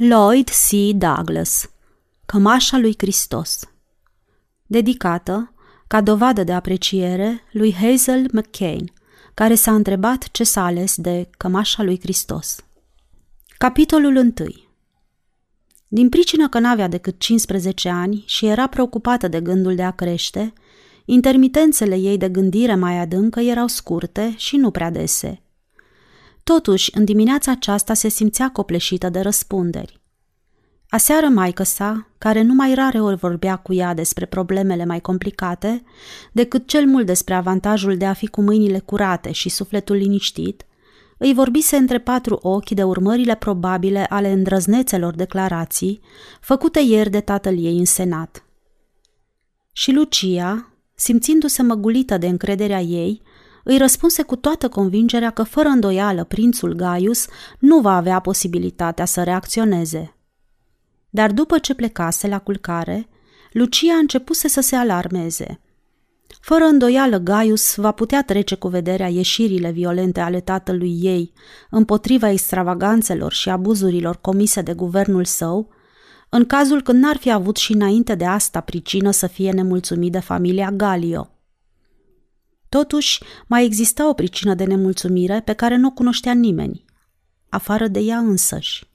Lloyd C. Douglas Cămașa lui Hristos Dedicată, ca dovadă de apreciere, lui Hazel McCain, care s-a întrebat ce s-a ales de Cămașa lui Hristos. Capitolul 1 Din pricină că n-avea decât 15 ani și era preocupată de gândul de a crește, intermitențele ei de gândire mai adâncă erau scurte și nu prea dese – Totuși, în dimineața aceasta se simțea copleșită de răspunderi. Aseară maică sa, care nu mai rare ori vorbea cu ea despre problemele mai complicate, decât cel mult despre avantajul de a fi cu mâinile curate și sufletul liniștit, îi vorbise între patru ochi de urmările probabile ale îndrăznețelor declarații făcute ieri de tatăl ei în senat. Și Lucia, simțindu-se măgulită de încrederea ei, îi răspunse cu toată convingerea că fără îndoială prințul Gaius nu va avea posibilitatea să reacționeze. Dar după ce plecase la culcare, Lucia începuse să se alarmeze. Fără îndoială, Gaius va putea trece cu vederea ieșirile violente ale tatălui ei împotriva extravaganțelor și abuzurilor comise de guvernul său, în cazul când n-ar fi avut și înainte de asta pricină să fie nemulțumit de familia Galio. Totuși, mai exista o pricină de nemulțumire pe care nu o cunoștea nimeni, afară de ea însăși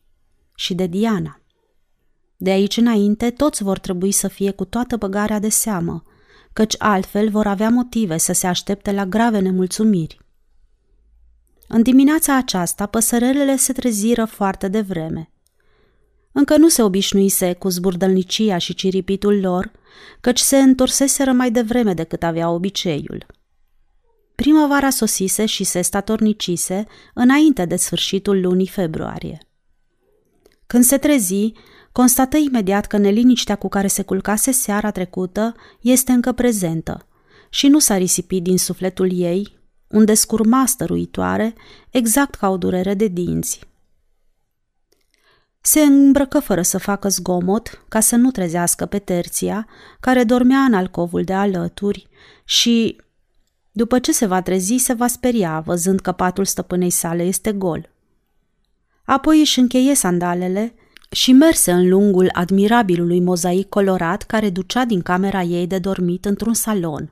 și de Diana. De aici înainte, toți vor trebui să fie cu toată băgarea de seamă, căci altfel vor avea motive să se aștepte la grave nemulțumiri. În dimineața aceasta, păsărelele se treziră foarte devreme. Încă nu se obișnuise cu zburdălnicia și ciripitul lor, căci se întorseseră mai devreme decât avea obiceiul – Primăvara sosise și se statornicise înainte de sfârșitul lunii februarie. Când se trezi, constată imediat că neliniștea cu care se culcase seara trecută este încă prezentă și nu s-a risipit din sufletul ei, unde scurma stăruitoare, exact ca o durere de dinți. Se îmbrăcă fără să facă zgomot ca să nu trezească pe terția, care dormea în alcovul de alături și, după ce se va trezi, se va speria, văzând că patul stăpânei sale este gol. Apoi își încheie sandalele și merse în lungul admirabilului mozaic colorat care ducea din camera ei de dormit într-un salon,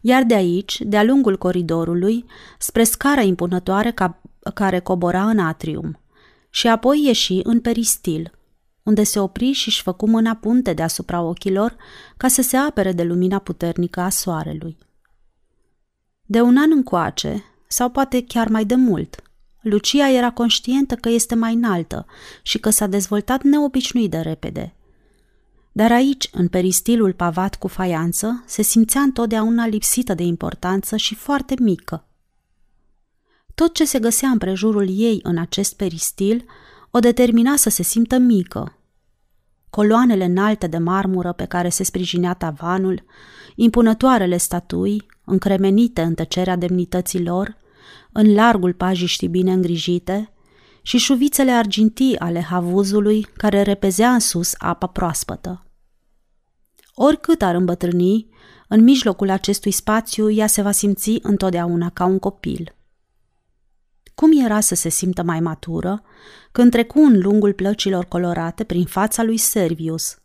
iar de aici, de-a lungul coridorului, spre scara impunătoare ca, care cobora în atrium, și apoi ieși în peristil, unde se opri și își făcu mâna punte deasupra ochilor ca să se apere de lumina puternică a soarelui. De un an încoace, sau poate chiar mai de mult, Lucia era conștientă că este mai înaltă și că s-a dezvoltat neobișnuit de repede. Dar aici, în peristilul pavat cu faianță, se simțea întotdeauna lipsită de importanță și foarte mică. Tot ce se găsea în prejurul ei în acest peristil o determina să se simtă mică. Coloanele înalte de marmură pe care se sprijinea tavanul, impunătoarele statui, încremenite în tăcerea demnității lor, în largul pajiștii bine îngrijite, și șuvițele argintii ale havuzului care repezea în sus apa proaspătă. Oricât ar îmbătrâni, în mijlocul acestui spațiu ea se va simți întotdeauna ca un copil. Cum era să se simtă mai matură când trecu în lungul plăcilor colorate prin fața lui Servius,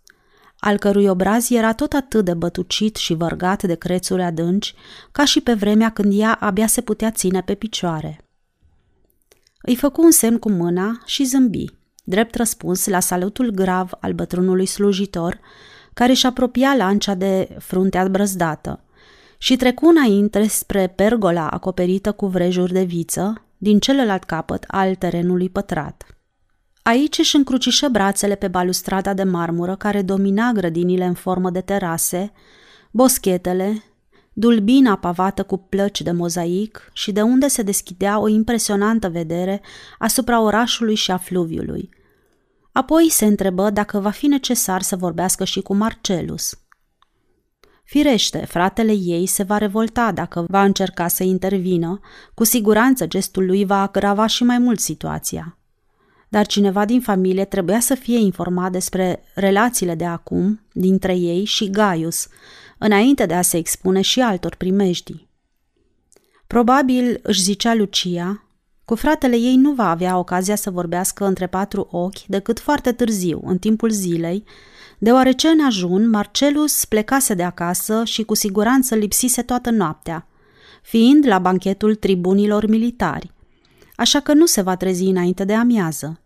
al cărui obraz era tot atât de bătucit și vărgat de crețuri adânci, ca și pe vremea când ea abia se putea ține pe picioare. Îi făcu un semn cu mâna și zâmbi, drept răspuns la salutul grav al bătrânului slujitor, care își apropia lancea de fruntea brăzdată, și trecu înainte spre pergola acoperită cu vrejuri de viță, din celălalt capăt al terenului pătrat. Aici își încrucișă brațele pe balustrada de marmură care domina grădinile în formă de terase, boschetele, dulbina pavată cu plăci de mozaic și de unde se deschidea o impresionantă vedere asupra orașului și a fluviului. Apoi se întrebă dacă va fi necesar să vorbească și cu Marcelus. Firește, fratele ei se va revolta dacă va încerca să intervină, cu siguranță gestul lui va agrava și mai mult situația dar cineva din familie trebuia să fie informat despre relațiile de acum dintre ei și Gaius, înainte de a se expune și altor primejdii. Probabil își zicea Lucia Cu fratele ei nu va avea ocazia să vorbească între patru ochi decât foarte târziu, în timpul zilei, deoarece în ajun Marcelus plecase de acasă și cu siguranță lipsise toată noaptea, fiind la banchetul tribunilor militari, așa că nu se va trezi înainte de amiază.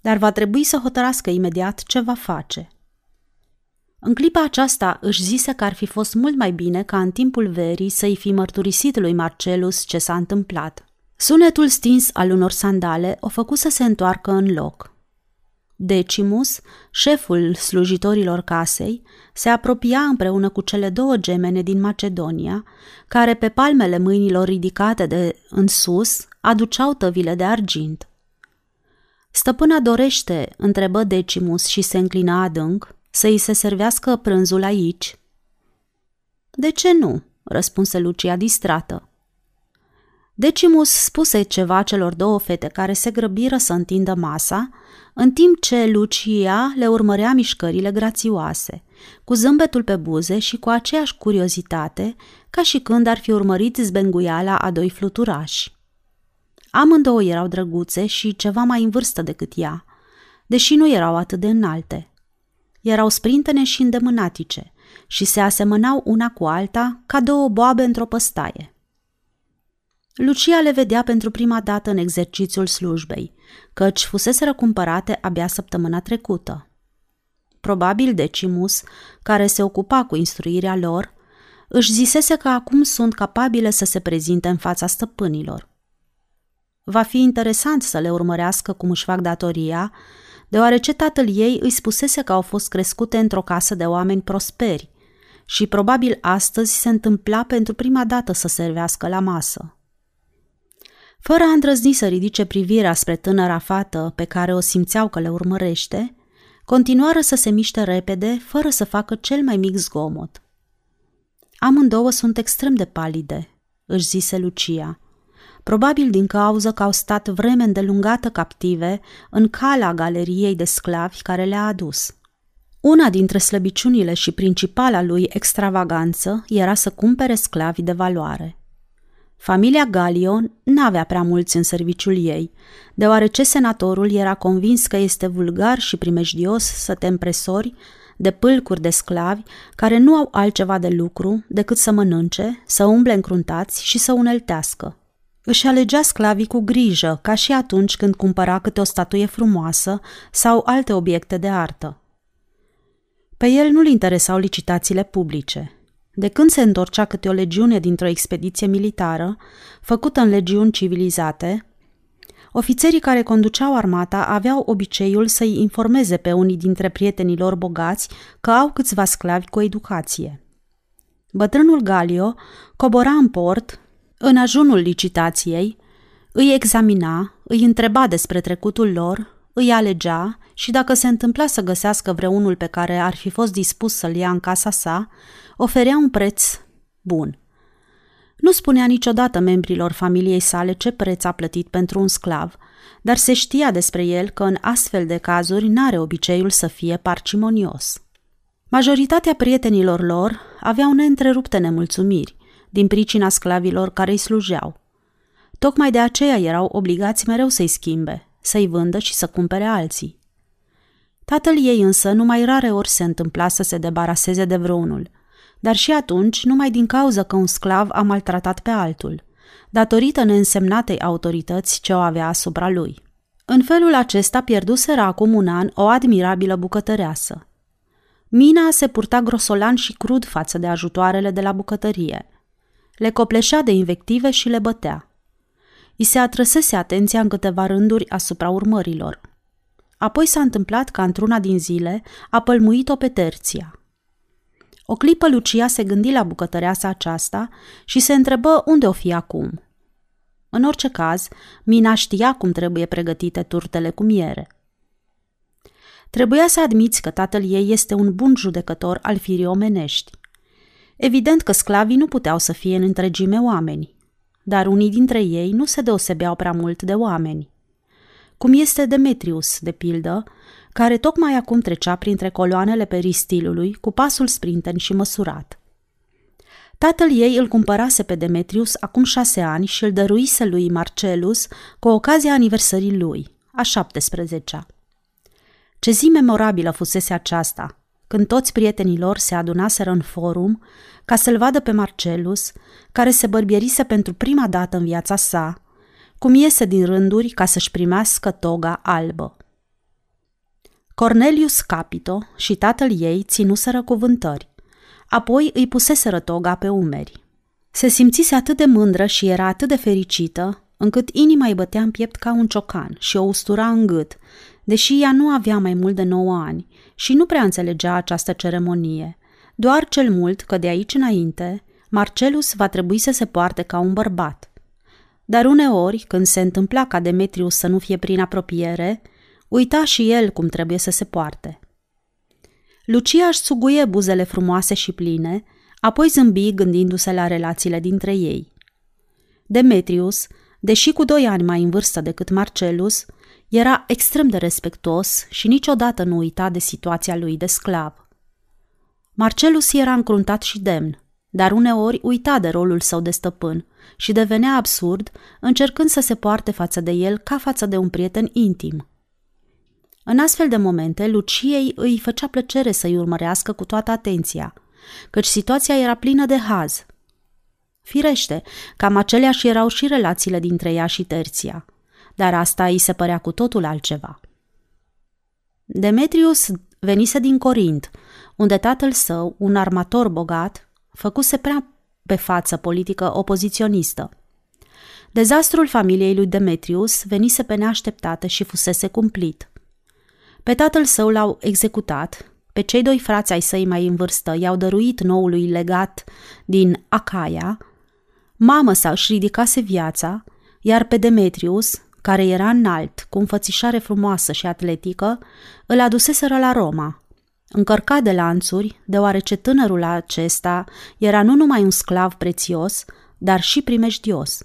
Dar va trebui să hotărască imediat ce va face. În clipa aceasta își zise că ar fi fost mult mai bine ca în timpul verii să-i fi mărturisit lui Marcelus ce s-a întâmplat. Sunetul stins al unor sandale o făcu să se întoarcă în loc. Decimus, șeful slujitorilor casei, se apropia împreună cu cele două gemene din Macedonia, care pe palmele mâinilor ridicate de în sus aduceau tăvile de argint. Stăpâna dorește, întrebă Decimus și se înclina adânc, să îi se servească prânzul aici. De ce nu? răspunse Lucia distrată. Decimus spuse ceva celor două fete care se grăbiră să întindă masa, în timp ce Lucia le urmărea mișcările grațioase, cu zâmbetul pe buze și cu aceeași curiozitate, ca și când ar fi urmărit zbenguiala a doi fluturași. Amândouă erau drăguțe și ceva mai în vârstă decât ea, deși nu erau atât de înalte. Erau sprintene și îndemânatice și se asemănau una cu alta ca două boabe într-o păstaie. Lucia le vedea pentru prima dată în exercițiul slujbei, căci fuseseră cumpărate abia săptămâna trecută. Probabil Decimus, care se ocupa cu instruirea lor, își zisese că acum sunt capabile să se prezinte în fața stăpânilor. Va fi interesant să le urmărească cum își fac datoria, deoarece tatăl ei îi spusese că au fost crescute într-o casă de oameni prosperi și probabil astăzi se întâmpla pentru prima dată să servească la masă. Fără a îndrăzni să ridice privirea spre tânăra fată pe care o simțeau că le urmărește, continuară să se miște repede, fără să facă cel mai mic zgomot. Amândouă sunt extrem de palide, își zise Lucia. Probabil din cauza că au stat vreme îndelungată captive în cala galeriei de sclavi care le-a adus. Una dintre slăbiciunile și principala lui extravaganță era să cumpere sclavi de valoare. Familia Galio n-avea prea mulți în serviciul ei, deoarece senatorul era convins că este vulgar și primejdios să te împresori de pâlcuri de sclavi care nu au altceva de lucru decât să mănânce, să umble încruntați și să uneltească. Își alegea sclavii cu grijă, ca și atunci când cumpăra câte o statuie frumoasă sau alte obiecte de artă. Pe el nu-l interesau licitațiile publice, de când se întorcea câte o legiune dintr-o expediție militară, făcută în legiuni civilizate, ofițerii care conduceau armata aveau obiceiul să-i informeze pe unii dintre prietenii lor bogați că au câțiva sclavi cu educație. Bătrânul Galio cobora în port, în ajunul licitației, îi examina, îi întreba despre trecutul lor, îi alegea și dacă se întâmpla să găsească vreunul pe care ar fi fost dispus să-l ia în casa sa, oferea un preț bun. Nu spunea niciodată membrilor familiei sale ce preț a plătit pentru un sclav, dar se știa despre el că în astfel de cazuri n-are obiceiul să fie parcimonios. Majoritatea prietenilor lor aveau neîntrerupte nemulțumiri, din pricina sclavilor care îi slujeau. Tocmai de aceea erau obligați mereu să-i schimbe, să-i vândă și să cumpere alții. Tatăl ei însă numai rare ori se întâmpla să se debaraseze de vreunul – dar și atunci numai din cauza că un sclav a maltratat pe altul, datorită neînsemnatei autorități ce o avea asupra lui. În felul acesta pierduseră acum un an o admirabilă bucătăreasă. Mina se purta grosolan și crud față de ajutoarele de la bucătărie. Le copleșea de invective și le bătea. I se atrăsese atenția în câteva rânduri asupra urmărilor. Apoi s-a întâmplat ca într-una din zile a pălmuit-o pe terția – o clipă Lucia se gândi la bucătăreasa aceasta și se întrebă unde o fi acum. În orice caz, Mina știa cum trebuie pregătite turtele cu miere. Trebuia să admiți că tatăl ei este un bun judecător al firii omenești. Evident că sclavii nu puteau să fie în întregime oameni, dar unii dintre ei nu se deosebeau prea mult de oameni. Cum este Demetrius, de pildă, care tocmai acum trecea printre coloanele peristilului cu pasul sprinten și măsurat. Tatăl ei îl cumpărase pe Demetrius acum șase ani și îl dăruise lui Marcelus cu ocazia aniversării lui, a 17-a. Ce zi memorabilă fusese aceasta, când toți prietenii lor se adunaseră în forum ca să-l vadă pe Marcelus, care se bărbierise pentru prima dată în viața sa, cum iese din rânduri ca să-și primească toga albă. Cornelius Capito și tatăl ei ținuseră cuvântări. Apoi îi puseseră toga pe umeri. Se simțise atât de mândră și era atât de fericită, încât inima îi bătea în piept ca un ciocan și o ustura în gât, deși ea nu avea mai mult de 9 ani și nu prea înțelegea această ceremonie. Doar cel mult că de aici înainte, Marcelus va trebui să se poarte ca un bărbat. Dar uneori, când se întâmpla ca Demetrius să nu fie prin apropiere, uita și el cum trebuie să se poarte. Lucia își suguie buzele frumoase și pline, apoi zâmbi gândindu-se la relațiile dintre ei. Demetrius, deși cu doi ani mai în vârstă decât Marcelus, era extrem de respectuos și niciodată nu uita de situația lui de sclav. Marcelus era încruntat și demn, dar uneori uita de rolul său de stăpân și devenea absurd, încercând să se poarte față de el ca față de un prieten intim. În astfel de momente, Luciei îi făcea plăcere să-i urmărească cu toată atenția, căci situația era plină de haz. Firește, cam aceleași erau și relațiile dintre ea și Terția, dar asta îi se părea cu totul altceva. Demetrius venise din Corint, unde tatăl său, un armator bogat, făcuse prea pe față politică opoziționistă. Dezastrul familiei lui Demetrius venise pe neașteptate și fusese cumplit. Pe tatăl său l-au executat, pe cei doi frați ai săi mai în vârstă i-au dăruit noului legat din Acaia, mamă sa își ridicase viața, iar pe Demetrius, care era înalt, cu înfățișare frumoasă și atletică, îl aduseseră la Roma, încărcat de lanțuri, deoarece tânărul acesta era nu numai un sclav prețios, dar și primejdios.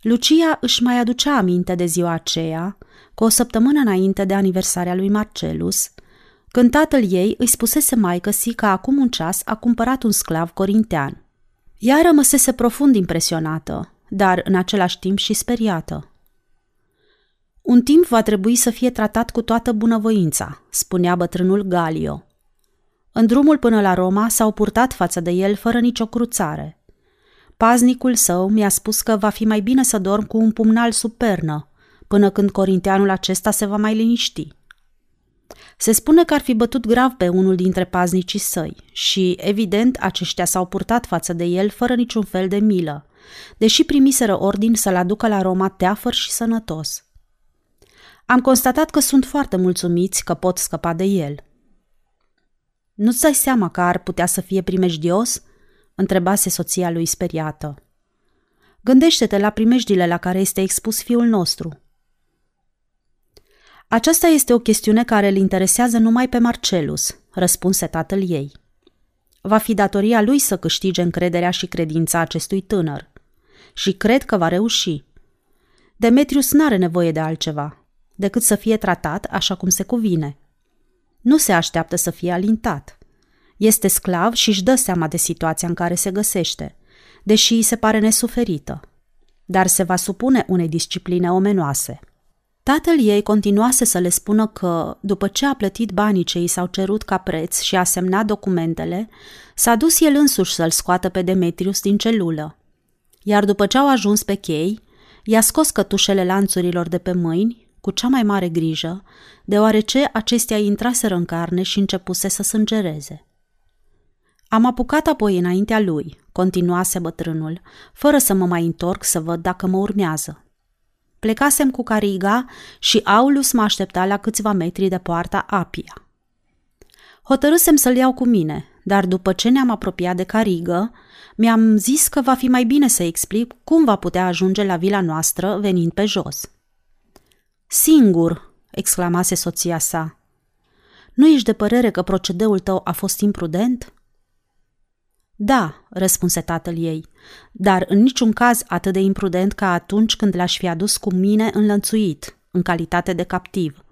Lucia își mai aducea aminte de ziua aceea, cu o săptămână înainte de aniversarea lui Marcelus, când tatăl ei îi spusese maică si că acum un ceas a cumpărat un sclav corintean. Ea rămăsese profund impresionată, dar în același timp și speriată. Un timp va trebui să fie tratat cu toată bunăvoința, spunea bătrânul Galio. În drumul până la Roma s-au purtat față de el fără nicio cruțare. Paznicul său mi-a spus că va fi mai bine să dorm cu un pumnal sub pernă, până când corinteanul acesta se va mai liniști. Se spune că ar fi bătut grav pe unul dintre paznicii săi și, evident, aceștia s-au purtat față de el fără niciun fel de milă, deși primiseră ordin să-l aducă la Roma teafăr și sănătos. Am constatat că sunt foarte mulțumiți că pot scăpa de el. Nu-ți dai seama că ar putea să fie primejdios?" întrebase soția lui speriată. Gândește-te la primejdile la care este expus fiul nostru. Aceasta este o chestiune care îl interesează numai pe Marcelus, răspunse tatăl ei. Va fi datoria lui să câștige încrederea și credința acestui tânăr. Și cred că va reuși. Demetrius n-are nevoie de altceva, decât să fie tratat așa cum se cuvine. Nu se așteaptă să fie alintat. Este sclav și își dă seama de situația în care se găsește, deși îi se pare nesuferită. Dar se va supune unei discipline omenoase – Tatăl ei continuase să le spună că, după ce a plătit banii ce i s-au cerut ca preț și a semnat documentele, s-a dus el însuși să-l scoată pe Demetrius din celulă. Iar după ce au ajuns pe chei, i-a scos cătușele lanțurilor de pe mâini cu cea mai mare grijă, deoarece acestea intraseră în carne și începuse să sângereze. Am apucat apoi înaintea lui, continuase bătrânul, fără să mă mai întorc să văd dacă mă urmează. Plecasem cu cariga și Aulus mă aștepta la câțiva metri de poarta Apia. Hotărâsem să-l iau cu mine, dar după ce ne-am apropiat de carigă, mi-am zis că va fi mai bine să explic cum va putea ajunge la vila noastră venind pe jos. Singur, exclamase soția sa. Nu ești de părere că procedeul tău a fost imprudent? Da, răspunse tatăl ei, dar în niciun caz atât de imprudent ca atunci când l-aș fi adus cu mine înlănțuit, în calitate de captiv.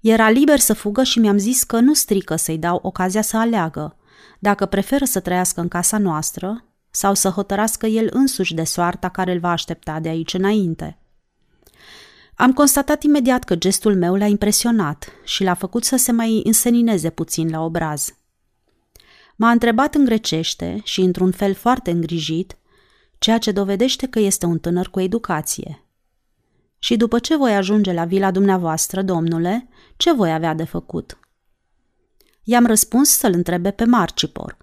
Era liber să fugă și mi-am zis că nu strică să-i dau ocazia să aleagă, dacă preferă să trăiască în casa noastră sau să hotărască el însuși de soarta care îl va aștepta de aici înainte. Am constatat imediat că gestul meu l-a impresionat și l-a făcut să se mai însenineze puțin la obraz. M-a întrebat în grecește și într-un fel foarte îngrijit, ceea ce dovedește că este un tânăr cu educație. Și după ce voi ajunge la vila dumneavoastră, domnule, ce voi avea de făcut? I-am răspuns să-l întrebe pe Marcipor,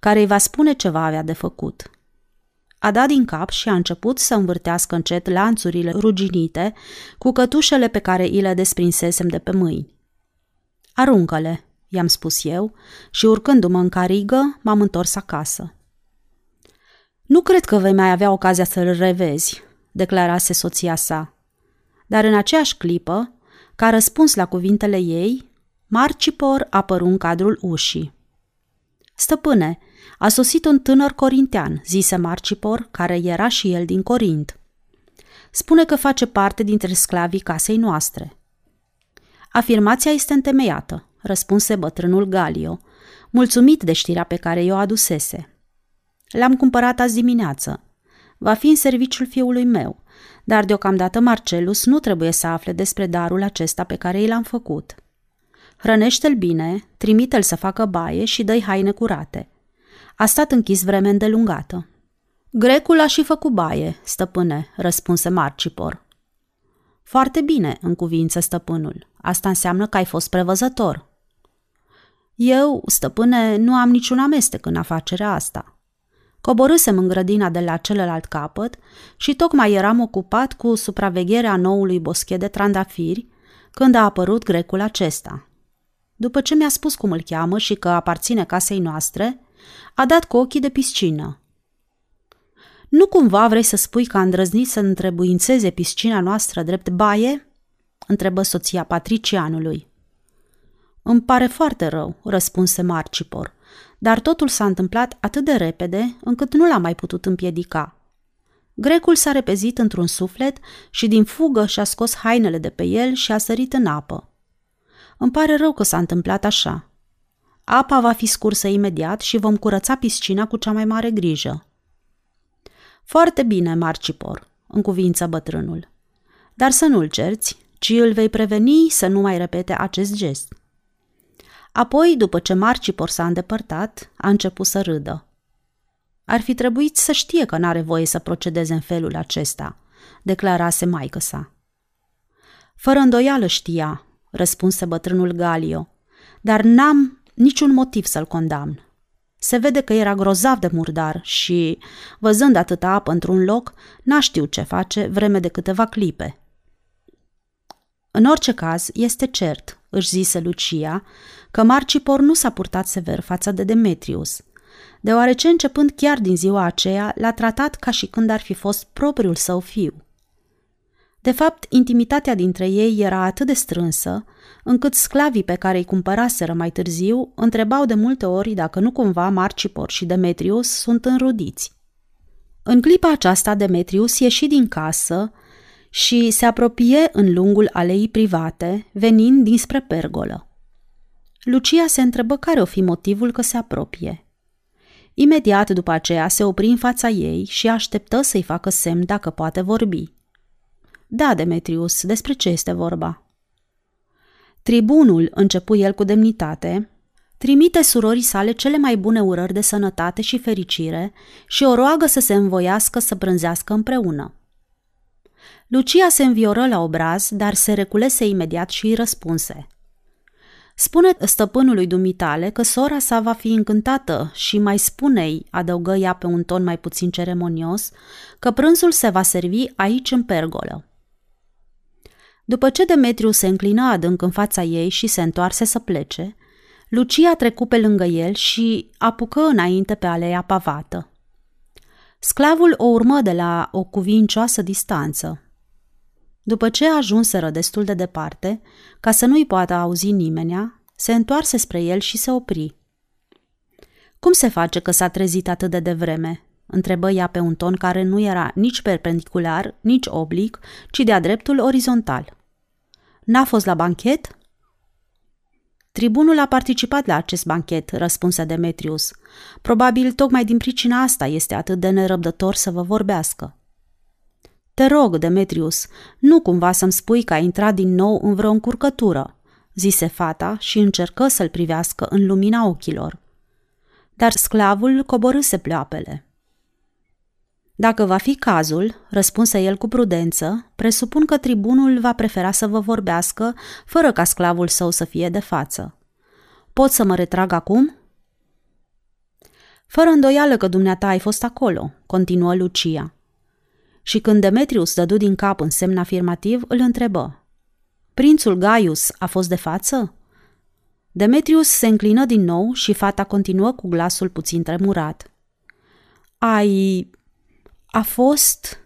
care îi va spune ce va avea de făcut. A dat din cap și a început să învârtească încet lanțurile ruginite cu cătușele pe care i le desprinsesem de pe mâini. Aruncă-le, i-am spus eu, și urcându-mă în carigă, m-am întors acasă. Nu cred că vei mai avea ocazia să-l revezi, declarase soția sa. Dar în aceeași clipă, ca răspuns la cuvintele ei, Marcipor apăru în cadrul ușii. Stăpâne, a sosit un tânăr corintean, zise Marcipor, care era și el din Corint. Spune că face parte dintre sclavii casei noastre. Afirmația este întemeiată, răspunse bătrânul Galio, mulțumit de știrea pe care i-o adusese. L-am cumpărat azi dimineață. Va fi în serviciul fiului meu, dar deocamdată Marcelus nu trebuie să afle despre darul acesta pe care i l-am făcut. Hrănește-l bine, trimite-l să facă baie și dă-i haine curate. A stat închis vreme îndelungată. Grecul a și făcut baie, stăpâne, răspunse Marcipor. Foarte bine, în cuvință stăpânul. Asta înseamnă că ai fost prevăzător. Eu, stăpâne, nu am niciun amestec în afacerea asta. Coborâsem în grădina de la celălalt capăt și tocmai eram ocupat cu supravegherea noului boschet de trandafiri când a apărut grecul acesta. După ce mi-a spus cum îl cheamă și că aparține casei noastre, a dat cu ochii de piscină. Nu cumva vrei să spui că a îndrăznit să întrebuințeze piscina noastră drept baie?" întrebă soția patricianului. Îmi pare foarte rău, răspunse Marcipor, dar totul s-a întâmplat atât de repede încât nu l-am mai putut împiedica. Grecul s-a repezit într-un suflet și din fugă și-a scos hainele de pe el și a sărit în apă. Îmi pare rău că s-a întâmplat așa. Apa va fi scursă imediat și vom curăța piscina cu cea mai mare grijă. Foarte bine, Marcipor, în cuvință bătrânul. Dar să nu-l cerți, ci îl vei preveni să nu mai repete acest gest. Apoi, după ce Marcipor s-a îndepărtat, a început să râdă. Ar fi trebuit să știe că n-are voie să procedeze în felul acesta, declarase maică sa. Fără îndoială știa, răspunse bătrânul Galio, dar n-am niciun motiv să-l condamn. Se vede că era grozav de murdar și, văzând atâta apă într-un loc, n-a știut ce face vreme de câteva clipe. În orice caz, este cert, își zise Lucia, că Marcipor nu s-a purtat sever față de Demetrius, deoarece începând chiar din ziua aceea l-a tratat ca și când ar fi fost propriul său fiu. De fapt, intimitatea dintre ei era atât de strânsă, încât sclavii pe care îi cumpăraseră mai târziu întrebau de multe ori dacă nu cumva Marcipor și Demetrius sunt înrudiți. În clipa aceasta, Demetrius ieși din casă și se apropie în lungul aleii private, venind dinspre pergolă. Lucia se întrebă care o fi motivul că se apropie. Imediat după aceea se opri în fața ei și așteptă să-i facă semn dacă poate vorbi. Da, Demetrius, despre ce este vorba? Tribunul, începu el cu demnitate, trimite surorii sale cele mai bune urări de sănătate și fericire și o roagă să se învoiască să brânzească împreună. Lucia se învioră la obraz, dar se reculese imediat și îi răspunse. Spune stăpânului dumitale că sora sa va fi încântată și mai spune-i, adăugă ea pe un ton mai puțin ceremonios, că prânzul se va servi aici în pergolă. După ce Demetriu se înclină adânc în fața ei și se întoarse să plece, Lucia trecu pe lângă el și apucă înainte pe aleea pavată. Sclavul o urmă de la o cuvincioasă distanță. După ce ajunseră destul de departe, ca să nu-i poată auzi nimenea, se întoarse spre el și se opri. Cum se face că s-a trezit atât de devreme?" Întrebă ea pe un ton care nu era nici perpendicular, nici oblic, ci de-a dreptul orizontal. N-a fost la banchet? Tribunul a participat la acest banchet, răspunse Demetrius. Probabil tocmai din pricina asta este atât de nerăbdător să vă vorbească. Te rog, Demetrius, nu cumva să-mi spui că ai intrat din nou în vreo încurcătură, zise fata și încercă să-l privească în lumina ochilor. Dar sclavul coborâse pleoapele. Dacă va fi cazul, răspunse el cu prudență, presupun că tribunul va prefera să vă vorbească fără ca sclavul său să fie de față. Pot să mă retrag acum? Fără îndoială că dumneata ai fost acolo, continuă Lucia. Și când Demetrius dădu din cap în semn afirmativ, îl întrebă. Prințul Gaius a fost de față? Demetrius se înclină din nou și fata continuă cu glasul puțin tremurat. Ai a fost...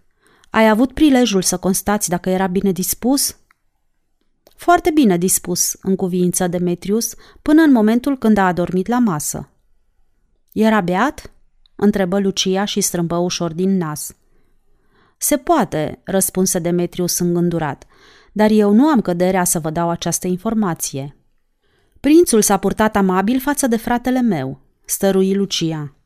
Ai avut prilejul să constați dacă era bine dispus? Foarte bine dispus, în cuvință Demetrius, până în momentul când a adormit la masă. Era beat? întrebă Lucia și strâmbă ușor din nas. Se poate, răspunse Demetrius îngândurat, dar eu nu am căderea să vă dau această informație. Prințul s-a purtat amabil față de fratele meu, stărui Lucia.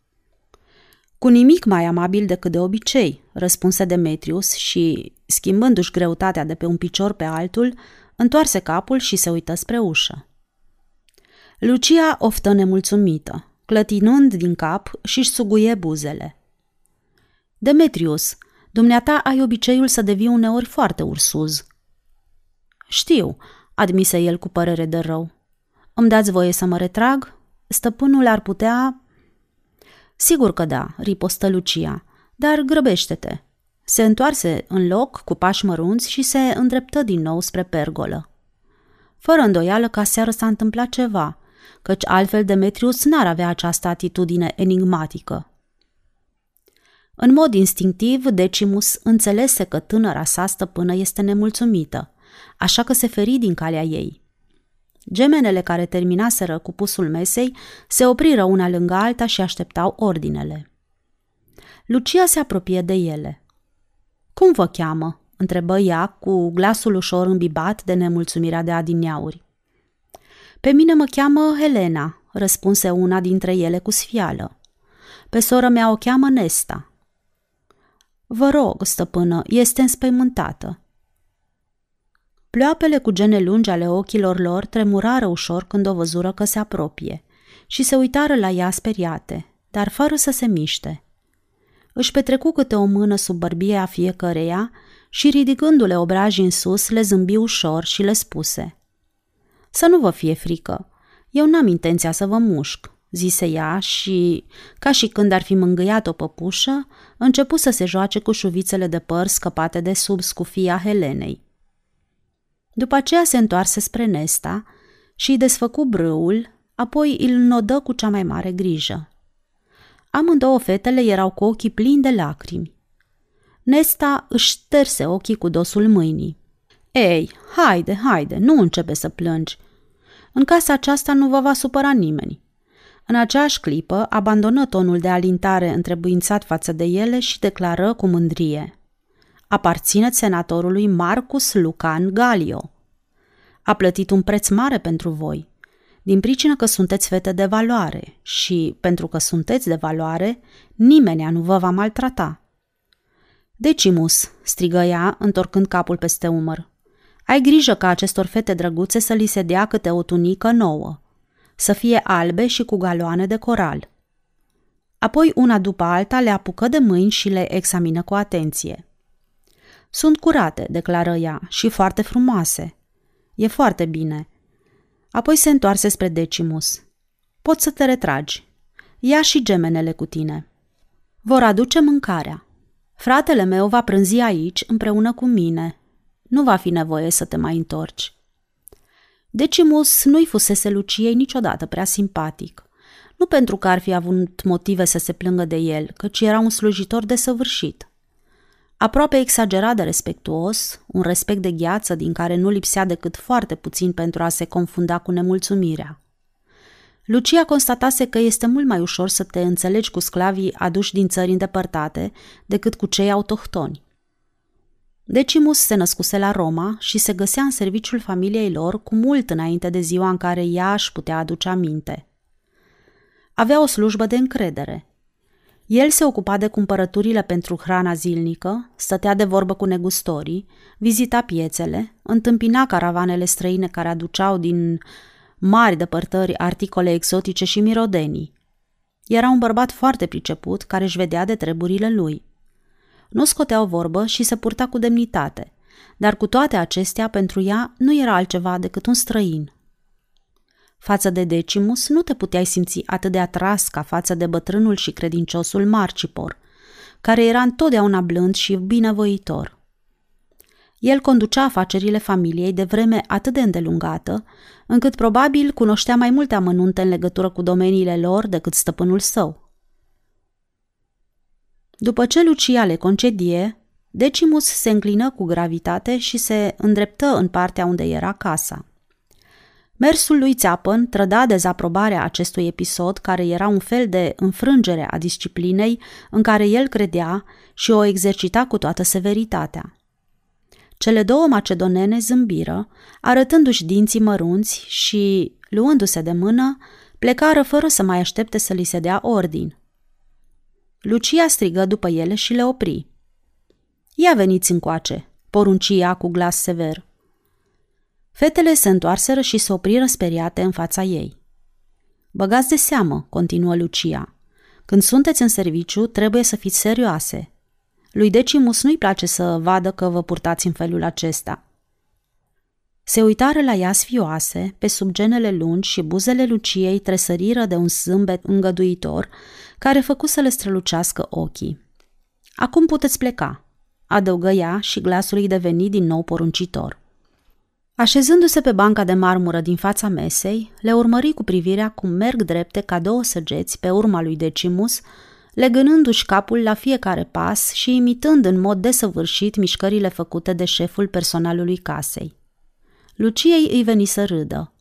Cu nimic mai amabil decât de obicei, răspunse Demetrius și, schimbându-și greutatea de pe un picior pe altul, întoarse capul și se uită spre ușă. Lucia oftă nemulțumită, clătinând din cap și-și suguie buzele. Demetrius, dumneata ai obiceiul să devii uneori foarte ursuz. Știu, admise el cu părere de rău. Îmi dați voie să mă retrag? Stăpânul ar putea Sigur că da, ripostă Lucia, dar grăbește-te. Se întoarse în loc cu pași mărunți și se îndreptă din nou spre pergolă. Fără îndoială că seară s-a întâmplat ceva, căci altfel Demetrius n-ar avea această atitudine enigmatică. În mod instinctiv, Decimus înțelese că tânăra sa stăpână este nemulțumită, așa că se feri din calea ei. Gemenele care terminaseră cu pusul mesei se opriră una lângă alta și așteptau ordinele. Lucia se apropie de ele. Cum vă cheamă?" întrebă ea cu glasul ușor îmbibat de nemulțumirea de adineauri. Pe mine mă cheamă Helena," răspunse una dintre ele cu sfială. Pe sora mea o cheamă Nesta." Vă rog, stăpână, este înspăimântată. Pleoapele cu gene lungi ale ochilor lor tremurară ușor când o văzură că se apropie și se uitară la ea speriate, dar fără să se miște. Își petrecu câte o mână sub bărbia fiecăreia și ridicându-le obrajii în sus, le zâmbi ușor și le spuse Să nu vă fie frică, eu n-am intenția să vă mușc, zise ea și, ca și când ar fi mângâiat o păpușă, începu să se joace cu șuvițele de păr scăpate de sub scufia Helenei. După aceea se întoarse spre Nesta și îi desfăcu brâul, apoi îl nodă cu cea mai mare grijă. Amândouă fetele erau cu ochii plini de lacrimi. Nesta își șterse ochii cu dosul mâinii. Ei, haide, haide, nu începe să plângi. În casa aceasta nu vă va supăra nimeni. În aceeași clipă abandonă tonul de alintare întrebuințat față de ele și declară cu mândrie aparțineți senatorului Marcus Lucan Galio. A plătit un preț mare pentru voi, din pricină că sunteți fete de valoare și, pentru că sunteți de valoare, nimeni nu vă va maltrata. Decimus, strigă ea, întorcând capul peste umăr. Ai grijă ca acestor fete drăguțe să li se dea câte o tunică nouă, să fie albe și cu galoane de coral. Apoi, una după alta, le apucă de mâini și le examină cu atenție. Sunt curate, declară ea, și foarte frumoase. E foarte bine. Apoi se întoarse spre Decimus. Poți să te retragi. Ia și gemenele cu tine. Vor aduce mâncarea. Fratele meu va prânzi aici împreună cu mine. Nu va fi nevoie să te mai întorci. Decimus nu-i fusese Luciei niciodată prea simpatic. Nu pentru că ar fi avut motive să se plângă de el, căci era un slujitor desăvârșit aproape exagerat de respectuos, un respect de gheață din care nu lipsea decât foarte puțin pentru a se confunda cu nemulțumirea. Lucia constatase că este mult mai ușor să te înțelegi cu sclavii aduși din țări îndepărtate decât cu cei autohtoni. Decimus se născuse la Roma și se găsea în serviciul familiei lor cu mult înainte de ziua în care ea își putea aduce aminte. Avea o slujbă de încredere. El se ocupa de cumpărăturile pentru hrana zilnică, stătea de vorbă cu negustorii, vizita piețele, întâmpina caravanele străine care aduceau din mari depărtări articole exotice și mirodenii. Era un bărbat foarte priceput care își vedea de treburile lui – nu scotea o vorbă și se purta cu demnitate, dar cu toate acestea, pentru ea nu era altceva decât un străin. Față de Decimus nu te puteai simți atât de atras ca față de bătrânul și credinciosul Marcipor, care era întotdeauna blând și binevoitor. El conducea afacerile familiei de vreme atât de îndelungată, încât probabil cunoștea mai multe amănunte în legătură cu domeniile lor decât stăpânul său. După ce Lucia le concedie, Decimus se înclină cu gravitate și se îndreptă în partea unde era casa. Mersul lui Țeapăn trăda dezaprobarea acestui episod, care era un fel de înfrângere a disciplinei în care el credea și o exercita cu toată severitatea. Cele două macedonene zâmbiră, arătându-și dinții mărunți și, luându-se de mână, plecară fără să mai aștepte să li se dea ordin – Lucia strigă după ele și le opri. Ia veniți încoace, porunci ea cu glas sever. Fetele se întoarseră și se opriră speriate în fața ei. Băgați de seamă, continuă Lucia. Când sunteți în serviciu, trebuie să fiți serioase. Lui Decimus nu-i place să vadă că vă purtați în felul acesta. Se uitară la ea sfioase, pe sub genele lungi și buzele Luciei tresăriră de un zâmbet îngăduitor care făcu să le strălucească ochii. Acum puteți pleca, adăugă ea și glasul îi deveni din nou poruncitor. Așezându-se pe banca de marmură din fața mesei, le urmări cu privirea cum merg drepte ca două săgeți pe urma lui Decimus, legânându-și capul la fiecare pas și imitând în mod desăvârșit mișcările făcute de șeful personalului casei. Luciei îi veni să râdă.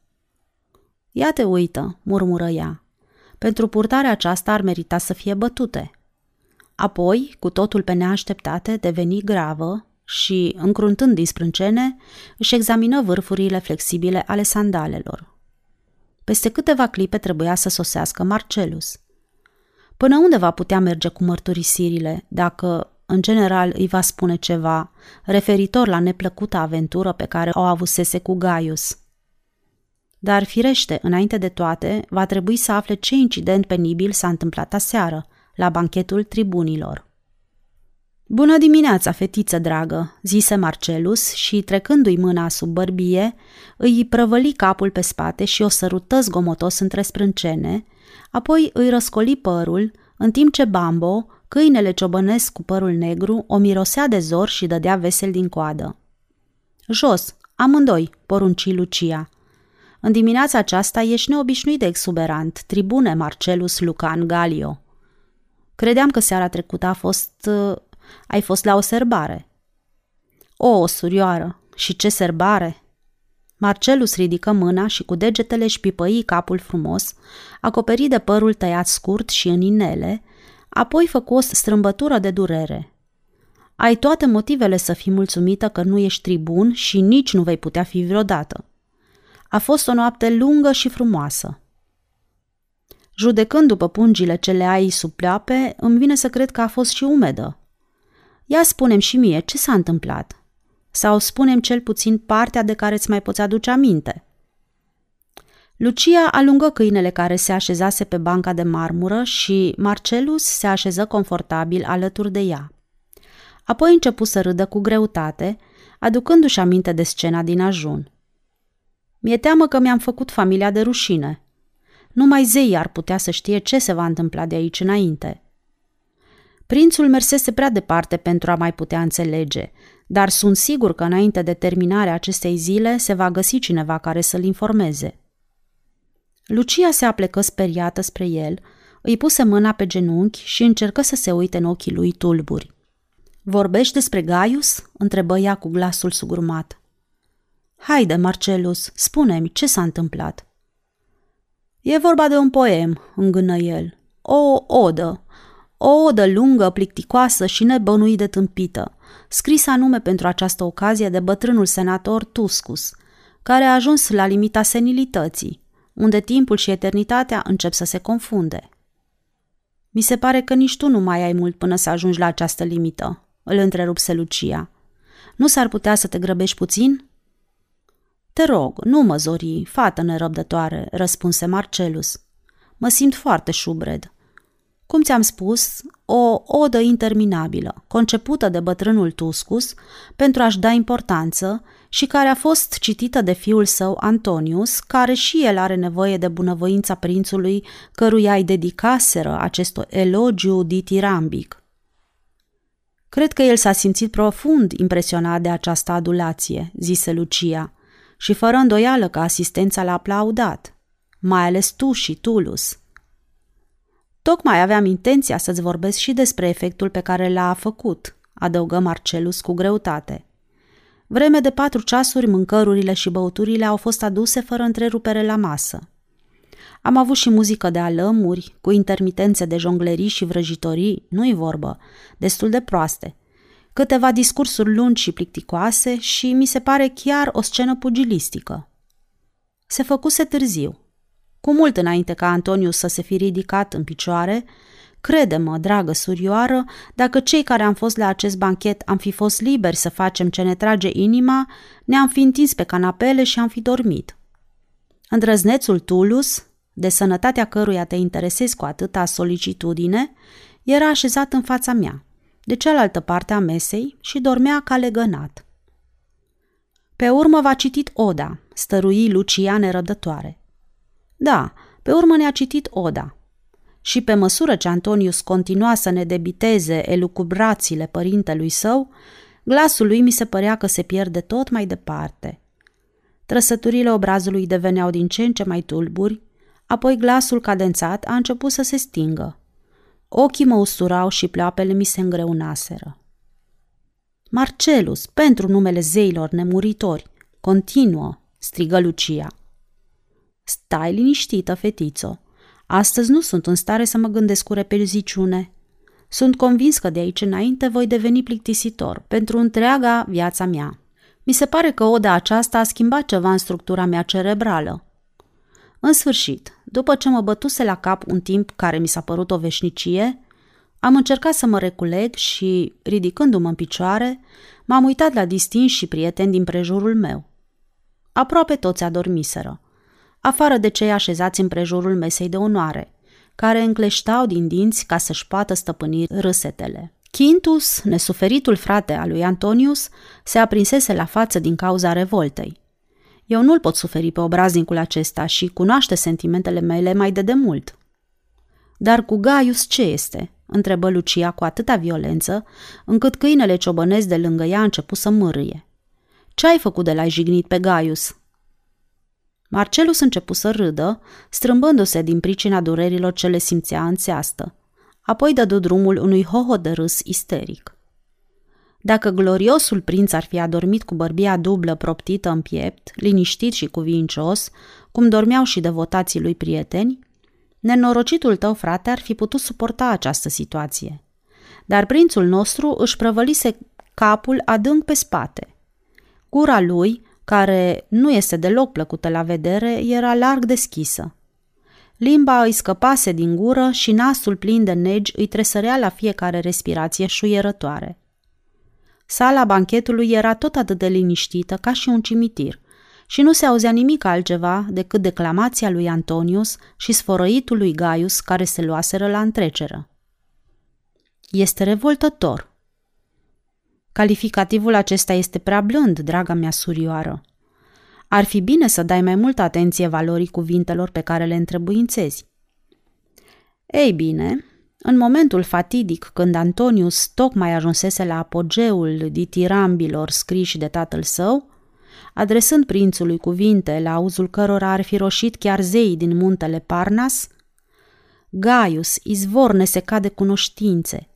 Ia te uită, murmură ea. Pentru purtarea aceasta ar merita să fie bătute. Apoi, cu totul pe neașteptate, deveni gravă și, încruntând din sprâncene, își examină vârfurile flexibile ale sandalelor. Peste câteva clipe trebuia să sosească Marcelus. Până unde va putea merge cu mărturisirile, dacă, în general, îi va spune ceva referitor la neplăcuta aventură pe care o avusese cu Gaius – dar, firește, înainte de toate, va trebui să afle ce incident penibil s-a întâmplat aseară, la banchetul tribunilor. Bună dimineața, fetiță dragă, zise Marcelus și, trecându-i mâna sub bărbie, îi prăvăli capul pe spate și o sărută zgomotos între sprâncene, apoi îi răscoli părul, în timp ce Bambo, câinele ciobănesc cu părul negru, o mirosea de zor și dădea vesel din coadă. Jos, amândoi, porunci Lucia – în dimineața aceasta ești neobișnuit de exuberant, tribune Marcelus Lucan Galio. Credeam că seara trecută a fost... Uh, ai fost la o serbare. O, surioară, și ce serbare! Marcelus ridică mâna și cu degetele își pipăi capul frumos, acoperit de părul tăiat scurt și în inele, apoi făcu o strâmbătură de durere. Ai toate motivele să fii mulțumită că nu ești tribun și nici nu vei putea fi vreodată. A fost o noapte lungă și frumoasă. Judecând după pungile ce le ai sub pleoape, îmi vine să cred că a fost și umedă. Ia spunem și mie ce s-a întâmplat. Sau spunem cel puțin partea de care îți mai poți aduce aminte. Lucia alungă câinele care se așezase pe banca de marmură și Marcelus se așeză confortabil alături de ea. Apoi începu să râdă cu greutate, aducându-și aminte de scena din ajun. Mi-e teamă că mi-am făcut familia de rușine. Numai zei ar putea să știe ce se va întâmpla de aici înainte. Prințul mersese prea departe pentru a mai putea înțelege, dar sunt sigur că înainte de terminarea acestei zile se va găsi cineva care să-l informeze. Lucia se aplecă speriată spre el, îi puse mâna pe genunchi și încercă să se uite în ochii lui tulburi. Vorbești despre Gaius?" întrebă ea cu glasul sugurmat. Haide, Marcelus, spune-mi ce s-a întâmplat. E vorba de un poem, îngână el. O odă. O odă lungă, plicticoasă și nebănuit de tâmpită. scris anume pentru această ocazie de bătrânul senator Tuscus, care a ajuns la limita senilității, unde timpul și eternitatea încep să se confunde. Mi se pare că nici tu nu mai ai mult până să ajungi la această limită, îl întrerupse Lucia. Nu s-ar putea să te grăbești puțin? Te rog, nu mă zori, fată nerăbdătoare, răspunse Marcelus. Mă simt foarte șubred. Cum ți-am spus, o odă interminabilă, concepută de bătrânul Tuscus pentru a-și da importanță și care a fost citită de fiul său Antonius, care și el are nevoie de bunăvoința prințului căruia îi dedicaseră acest elogiu ditirambic. Cred că el s-a simțit profund impresionat de această adulație, zise Lucia, și fără îndoială că asistența l-a aplaudat, mai ales tu și Tulus – Tocmai aveam intenția să-ți vorbesc și despre efectul pe care l-a făcut, adăugă Marcelus cu greutate. Vreme de patru ceasuri, mâncărurile și băuturile au fost aduse fără întrerupere la masă. Am avut și muzică de alămuri, cu intermitențe de jonglerii și vrăjitorii, nu-i vorbă, destul de proaste. Câteva discursuri lungi și plicticoase și mi se pare chiar o scenă pugilistică. Se făcuse târziu. Cu mult înainte ca Antoniu să se fi ridicat în picioare, crede-mă, dragă surioară, dacă cei care am fost la acest banchet am fi fost liberi să facem ce ne trage inima, ne-am fi întins pe canapele și am fi dormit. Îndrăznețul Tulus, de sănătatea căruia te interesezi cu atâta solicitudine, era așezat în fața mea, de cealaltă parte a mesei și dormea ca legănat. Pe urmă va citit Oda, stărui Lucia nerăbdătoare. Da, pe urmă ne-a citit Oda. Și pe măsură ce Antonius continua să ne debiteze elucubrațiile părintelui său, glasul lui mi se părea că se pierde tot mai departe. Trăsăturile obrazului deveneau din ce în ce mai tulburi, apoi glasul cadențat a început să se stingă. Ochii mă usturau și pleoapele mi se îngreunaseră. Marcelus, pentru numele zeilor nemuritori, continuă, strigă Lucia. Stai liniștită, fetițo. Astăzi nu sunt în stare să mă gândesc cu repelziciune. Sunt convins că de aici înainte voi deveni plictisitor pentru întreaga viața mea. Mi se pare că oda aceasta a schimbat ceva în structura mea cerebrală. În sfârșit, după ce mă bătuse la cap un timp care mi s-a părut o veșnicie, am încercat să mă reculeg și, ridicându-mă în picioare, m-am uitat la distinși și prieteni din prejurul meu. Aproape toți adormiseră afară de cei așezați în prejurul mesei de onoare, care încleștau din dinți ca să-și poată stăpâni râsetele. Quintus, nesuferitul frate al lui Antonius, se aprinsese la față din cauza revoltei. Eu nu-l pot suferi pe obraznicul acesta și cunoaște sentimentele mele mai de demult. Dar cu Gaius ce este? întrebă Lucia cu atâta violență, încât câinele ciobănesc de lângă ea a început să mârâie. Ce ai făcut de la jignit pe Gaius?" Marcelus începu să râdă, strâmbându-se din pricina durerilor ce le simțea în țeastă. Apoi dădu drumul unui hoho de râs isteric. Dacă gloriosul prinț ar fi adormit cu bărbia dublă proptită în piept, liniștit și cuvincios, cum dormeau și devotații lui prieteni, nenorocitul tău frate ar fi putut suporta această situație. Dar prințul nostru își prăvălise capul adânc pe spate. Gura lui, care nu este deloc plăcută la vedere, era larg deschisă. Limba îi scăpase din gură și nasul plin de negi îi tresărea la fiecare respirație șuierătoare. Sala banchetului era tot atât de liniștită ca și un cimitir și nu se auzea nimic altceva decât declamația lui Antonius și sfărăitul lui Gaius care se luaseră la întreceră. Este revoltător, Calificativul acesta este prea blând, draga mea surioară. Ar fi bine să dai mai multă atenție valorii cuvintelor pe care le întrebuințezi. Ei bine, în momentul fatidic când Antonius tocmai ajunsese la apogeul ditirambilor scriși de tatăl său, adresând prințului cuvinte la auzul cărora ar fi roșit chiar zeii din muntele Parnas, Gaius, izvor nesecat de cunoștințe,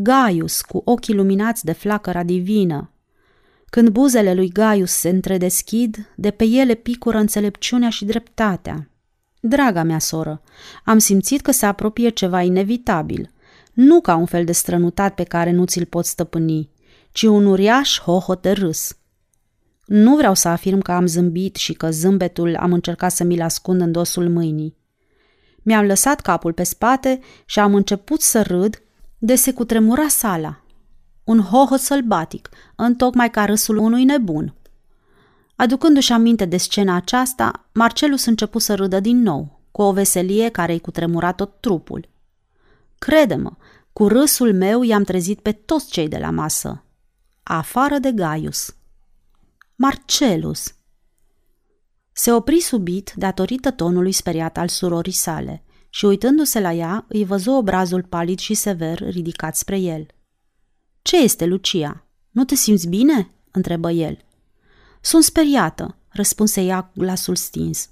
Gaius cu ochii luminați de flacăra divină. Când buzele lui Gaius se întredeschid, de pe ele picură înțelepciunea și dreptatea. Draga mea soră, am simțit că se apropie ceva inevitabil, nu ca un fel de strănutat pe care nu ți-l poți stăpâni, ci un uriaș hohot de râs. Nu vreau să afirm că am zâmbit și că zâmbetul am încercat să mi-l ascund în dosul mâinii. Mi-am lăsat capul pe spate și am început să râd de se cutremura sala. Un hohot sălbatic, întocmai ca râsul unui nebun. Aducându-și aminte de scena aceasta, Marcelus început să râdă din nou, cu o veselie care îi cutremura tot trupul. Crede-mă, cu râsul meu i-am trezit pe toți cei de la masă, afară de Gaius. Marcelus! Se opri subit datorită tonului speriat al surorii sale și uitându-se la ea, îi văzu obrazul palid și sever ridicat spre el. Ce este, Lucia? Nu te simți bine?" întrebă el. Sunt speriată, răspunse ea glasul stins.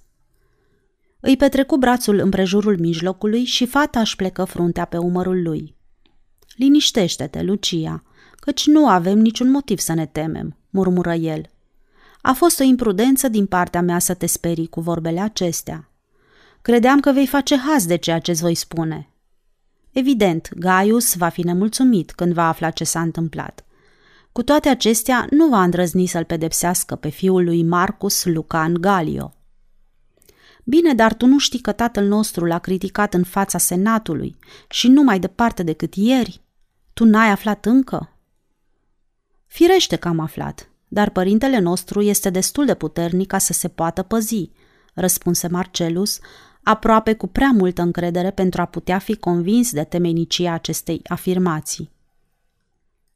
Îi petrecu brațul împrejurul mijlocului și fata își plecă fruntea pe umărul lui. Liniștește-te, Lucia, căci nu avem niciun motiv să ne temem, murmură el. A fost o imprudență din partea mea să te sperii cu vorbele acestea. Credeam că vei face haz de ceea ce îți voi spune. Evident, Gaius va fi nemulțumit când va afla ce s-a întâmplat. Cu toate acestea, nu va îndrăzni să-l pedepsească pe fiul lui Marcus Lucan Galio. Bine, dar tu nu știi că tatăl nostru l-a criticat în fața senatului și nu mai departe decât ieri? Tu n-ai aflat încă? Firește că am aflat, dar părintele nostru este destul de puternic ca să se poată păzi, răspunse Marcelus, aproape cu prea multă încredere pentru a putea fi convins de temenicia acestei afirmații.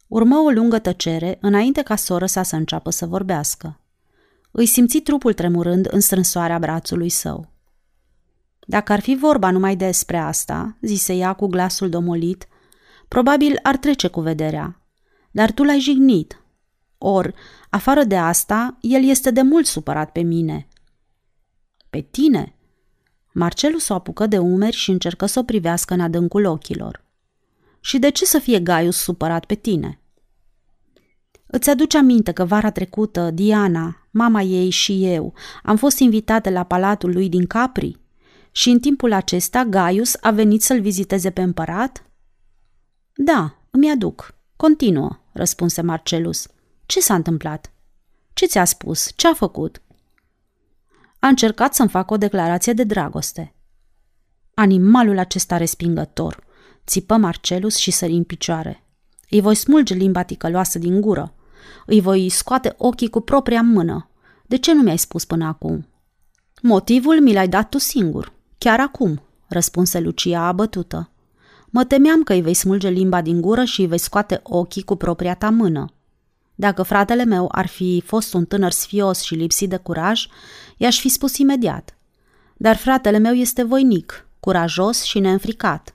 Urmă o lungă tăcere înainte ca soră sa să înceapă să vorbească. Îi simți trupul tremurând în strânsoarea brațului său. Dacă ar fi vorba numai despre asta, zise ea cu glasul domolit, probabil ar trece cu vederea. Dar tu l-ai jignit. Or, afară de asta, el este de mult supărat pe mine. Pe tine? Marcelus o apucă de umeri și încercă să o privească în adâncul ochilor. Și de ce să fie Gaius supărat pe tine? Îți aduce aminte că vara trecută, Diana, mama ei și eu, am fost invitate la palatul lui din Capri? Și în timpul acesta Gaius a venit să-l viziteze pe împărat? Da, îmi aduc. Continuă, răspunse Marcelus. Ce s-a întâmplat? Ce ți-a spus? Ce a făcut? A încercat să-mi facă o declarație de dragoste. Animalul acesta respingător, țipă Marcelus și sări în picioare. Îi voi smulge limba ticăloasă din gură. Îi voi scoate ochii cu propria mână. De ce nu mi-ai spus până acum? Motivul mi l-ai dat tu singur. Chiar acum, răspunse Lucia abătută. Mă temeam că îi vei smulge limba din gură și îi vei scoate ochii cu propria ta mână. Dacă fratele meu ar fi fost un tânăr sfios și lipsit de curaj, i-aș fi spus imediat. Dar fratele meu este voinic, curajos și neînfricat.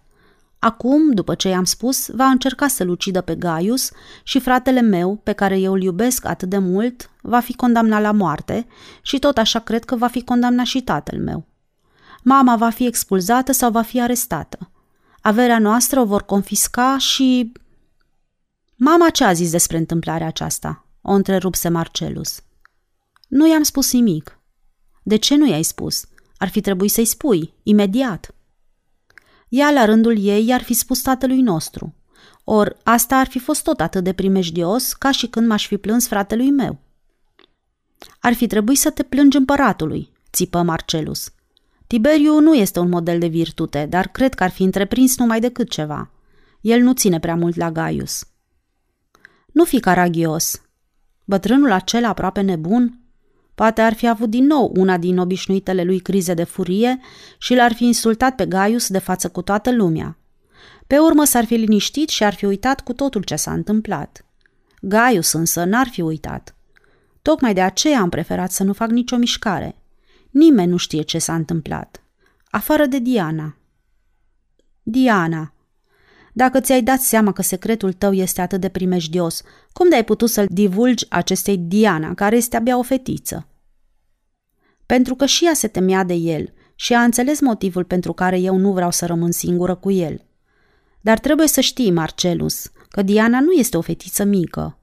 Acum, după ce i-am spus, va încerca să-l ucidă pe Gaius și fratele meu, pe care eu îl iubesc atât de mult, va fi condamnat la moarte și tot așa cred că va fi condamnat și tatăl meu. Mama va fi expulzată sau va fi arestată. Averea noastră o vor confisca și... Mama ce a zis despre întâmplarea aceasta? O întrerupse Marcelus. Nu i-am spus nimic. De ce nu i-ai spus? Ar fi trebuit să-i spui, imediat. Ea, la rândul ei, i-ar fi spus tatălui nostru. Or, asta ar fi fost tot atât de primejdios ca și când m-aș fi plâns fratelui meu. Ar fi trebuit să te plângi împăratului, țipă Marcelus. Tiberiu nu este un model de virtute, dar cred că ar fi întreprins numai decât ceva. El nu ține prea mult la Gaius. Nu fi caragios. Bătrânul acela aproape nebun Poate ar fi avut din nou una din obișnuitele lui crize de furie și l-ar fi insultat pe Gaius de față cu toată lumea. Pe urmă s-ar fi liniștit și ar fi uitat cu totul ce s-a întâmplat. Gaius însă n-ar fi uitat. Tocmai de aceea am preferat să nu fac nicio mișcare. Nimeni nu știe ce s-a întâmplat. Afară de Diana. Diana. Dacă ți-ai dat seama că secretul tău este atât de primejdios, cum de-ai putut să-l divulgi acestei Diana, care este abia o fetiță? Pentru că și ea se temea de el și a înțeles motivul pentru care eu nu vreau să rămân singură cu el. Dar trebuie să știi, Marcelus, că Diana nu este o fetiță mică.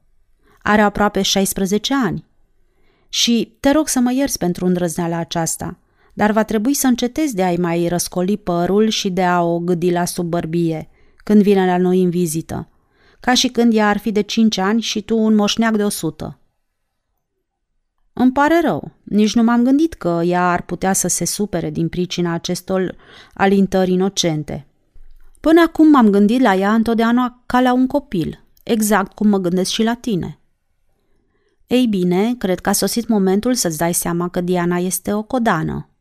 Are aproape 16 ani. Și te rog să mă ierți pentru îndrăzneala aceasta, dar va trebui să încetezi de a-i mai răscoli părul și de a o gâdi la sub bărbie, când vine la noi în vizită, ca și când ea ar fi de cinci ani și tu un moșneac de o sută. Îmi pare rău, nici nu m-am gândit că ea ar putea să se supere din pricina acestor alintări inocente. Până acum m-am gândit la ea întotdeauna ca la un copil, exact cum mă gândesc și la tine. Ei bine, cred că a sosit momentul să-ți dai seama că Diana este o codană.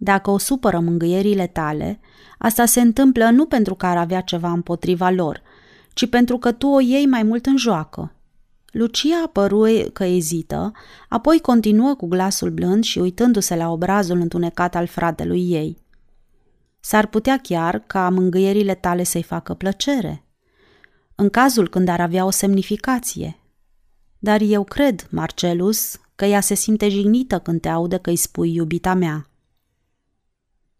Dacă o supără mângâierile tale, asta se întâmplă nu pentru că ar avea ceva împotriva lor, ci pentru că tu o iei mai mult în joacă. Lucia păru că ezită, apoi continuă cu glasul blând și uitându-se la obrazul întunecat al fratelui ei. S-ar putea chiar ca mângâierile tale să-i facă plăcere. În cazul când ar avea o semnificație. Dar eu cred, Marcelus, că ea se simte jignită când te aude că îi spui iubita mea.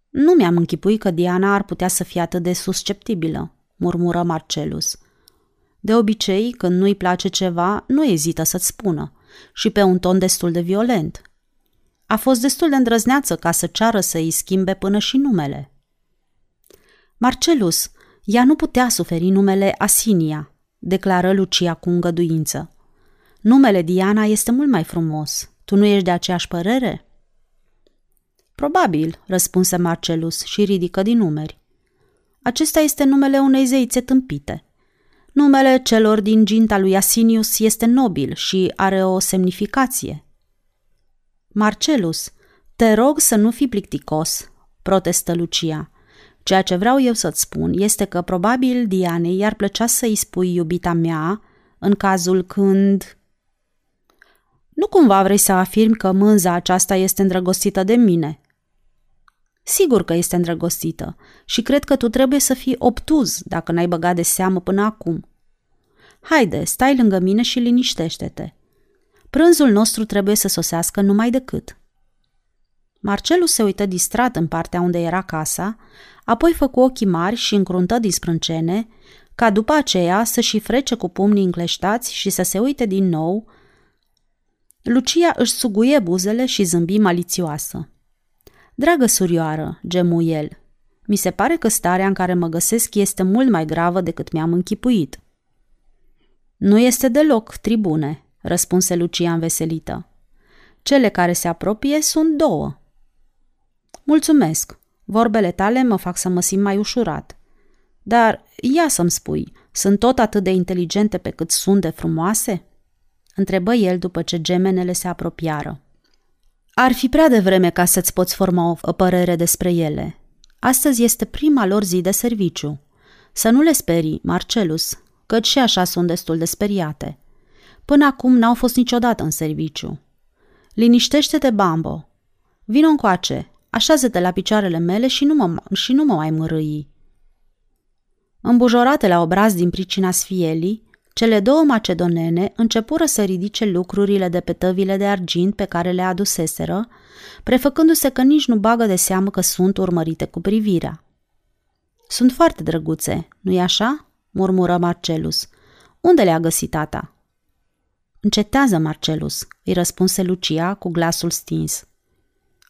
Nu mi-am închipuit că Diana ar putea să fie atât de susceptibilă, murmură Marcelus. De obicei, când nu-i place ceva, nu ezită să-ți spună, și pe un ton destul de violent. A fost destul de îndrăzneață ca să ceară să îi schimbe până și numele. Marcelus, ea nu putea suferi numele Asinia, declară Lucia cu îngăduință. Numele Diana este mult mai frumos. Tu nu ești de aceeași părere? Probabil, răspunse Marcelus și ridică din numeri. Acesta este numele unei zeițe tâmpite. Numele celor din ginta lui Asinius este nobil și are o semnificație. Marcelus, te rog să nu fii plicticos, protestă Lucia. Ceea ce vreau eu să-ți spun este că probabil Dianei i-ar plăcea să-i spui iubita mea în cazul când... Nu cumva vrei să afirmi că mânza aceasta este îndrăgostită de mine? Sigur că este îndrăgostită și cred că tu trebuie să fii obtuz dacă n-ai băgat de seamă până acum. Haide, stai lângă mine și liniștește-te. Prânzul nostru trebuie să sosească numai decât. Marcelu se uită distrat în partea unde era casa, apoi făcu ochii mari și încruntă din sprâncene, ca după aceea să și frece cu pumnii încleștați și să se uite din nou. Lucia își suguie buzele și zâmbi malițioasă. Dragă surioară, gemu el, mi se pare că starea în care mă găsesc este mult mai gravă decât mi-am închipuit. Nu este deloc, tribune, răspunse Lucia înveselită. Cele care se apropie sunt două. Mulțumesc, vorbele tale mă fac să mă simt mai ușurat. Dar ia să-mi spui, sunt tot atât de inteligente pe cât sunt de frumoase? Întrebă el după ce gemenele se apropiară. Ar fi prea devreme ca să-ți poți forma o părere despre ele. Astăzi este prima lor zi de serviciu. Să nu le sperii, Marcelus, căci și așa sunt destul de speriate. Până acum n-au fost niciodată în serviciu. Liniștește-te, Bambo. Vino încoace, așează-te la picioarele mele și nu mă, și nu mă mai mărâi. Îmbujorate la obraz din pricina sfielii, cele două macedonene începură să ridice lucrurile de pe tăvile de argint pe care le aduseseră, prefăcându-se că nici nu bagă de seamă că sunt urmărite cu privirea. Sunt foarte drăguțe, nu-i așa?" murmură Marcelus. Unde le-a găsit tata?" Încetează, Marcelus, îi răspunse Lucia cu glasul stins.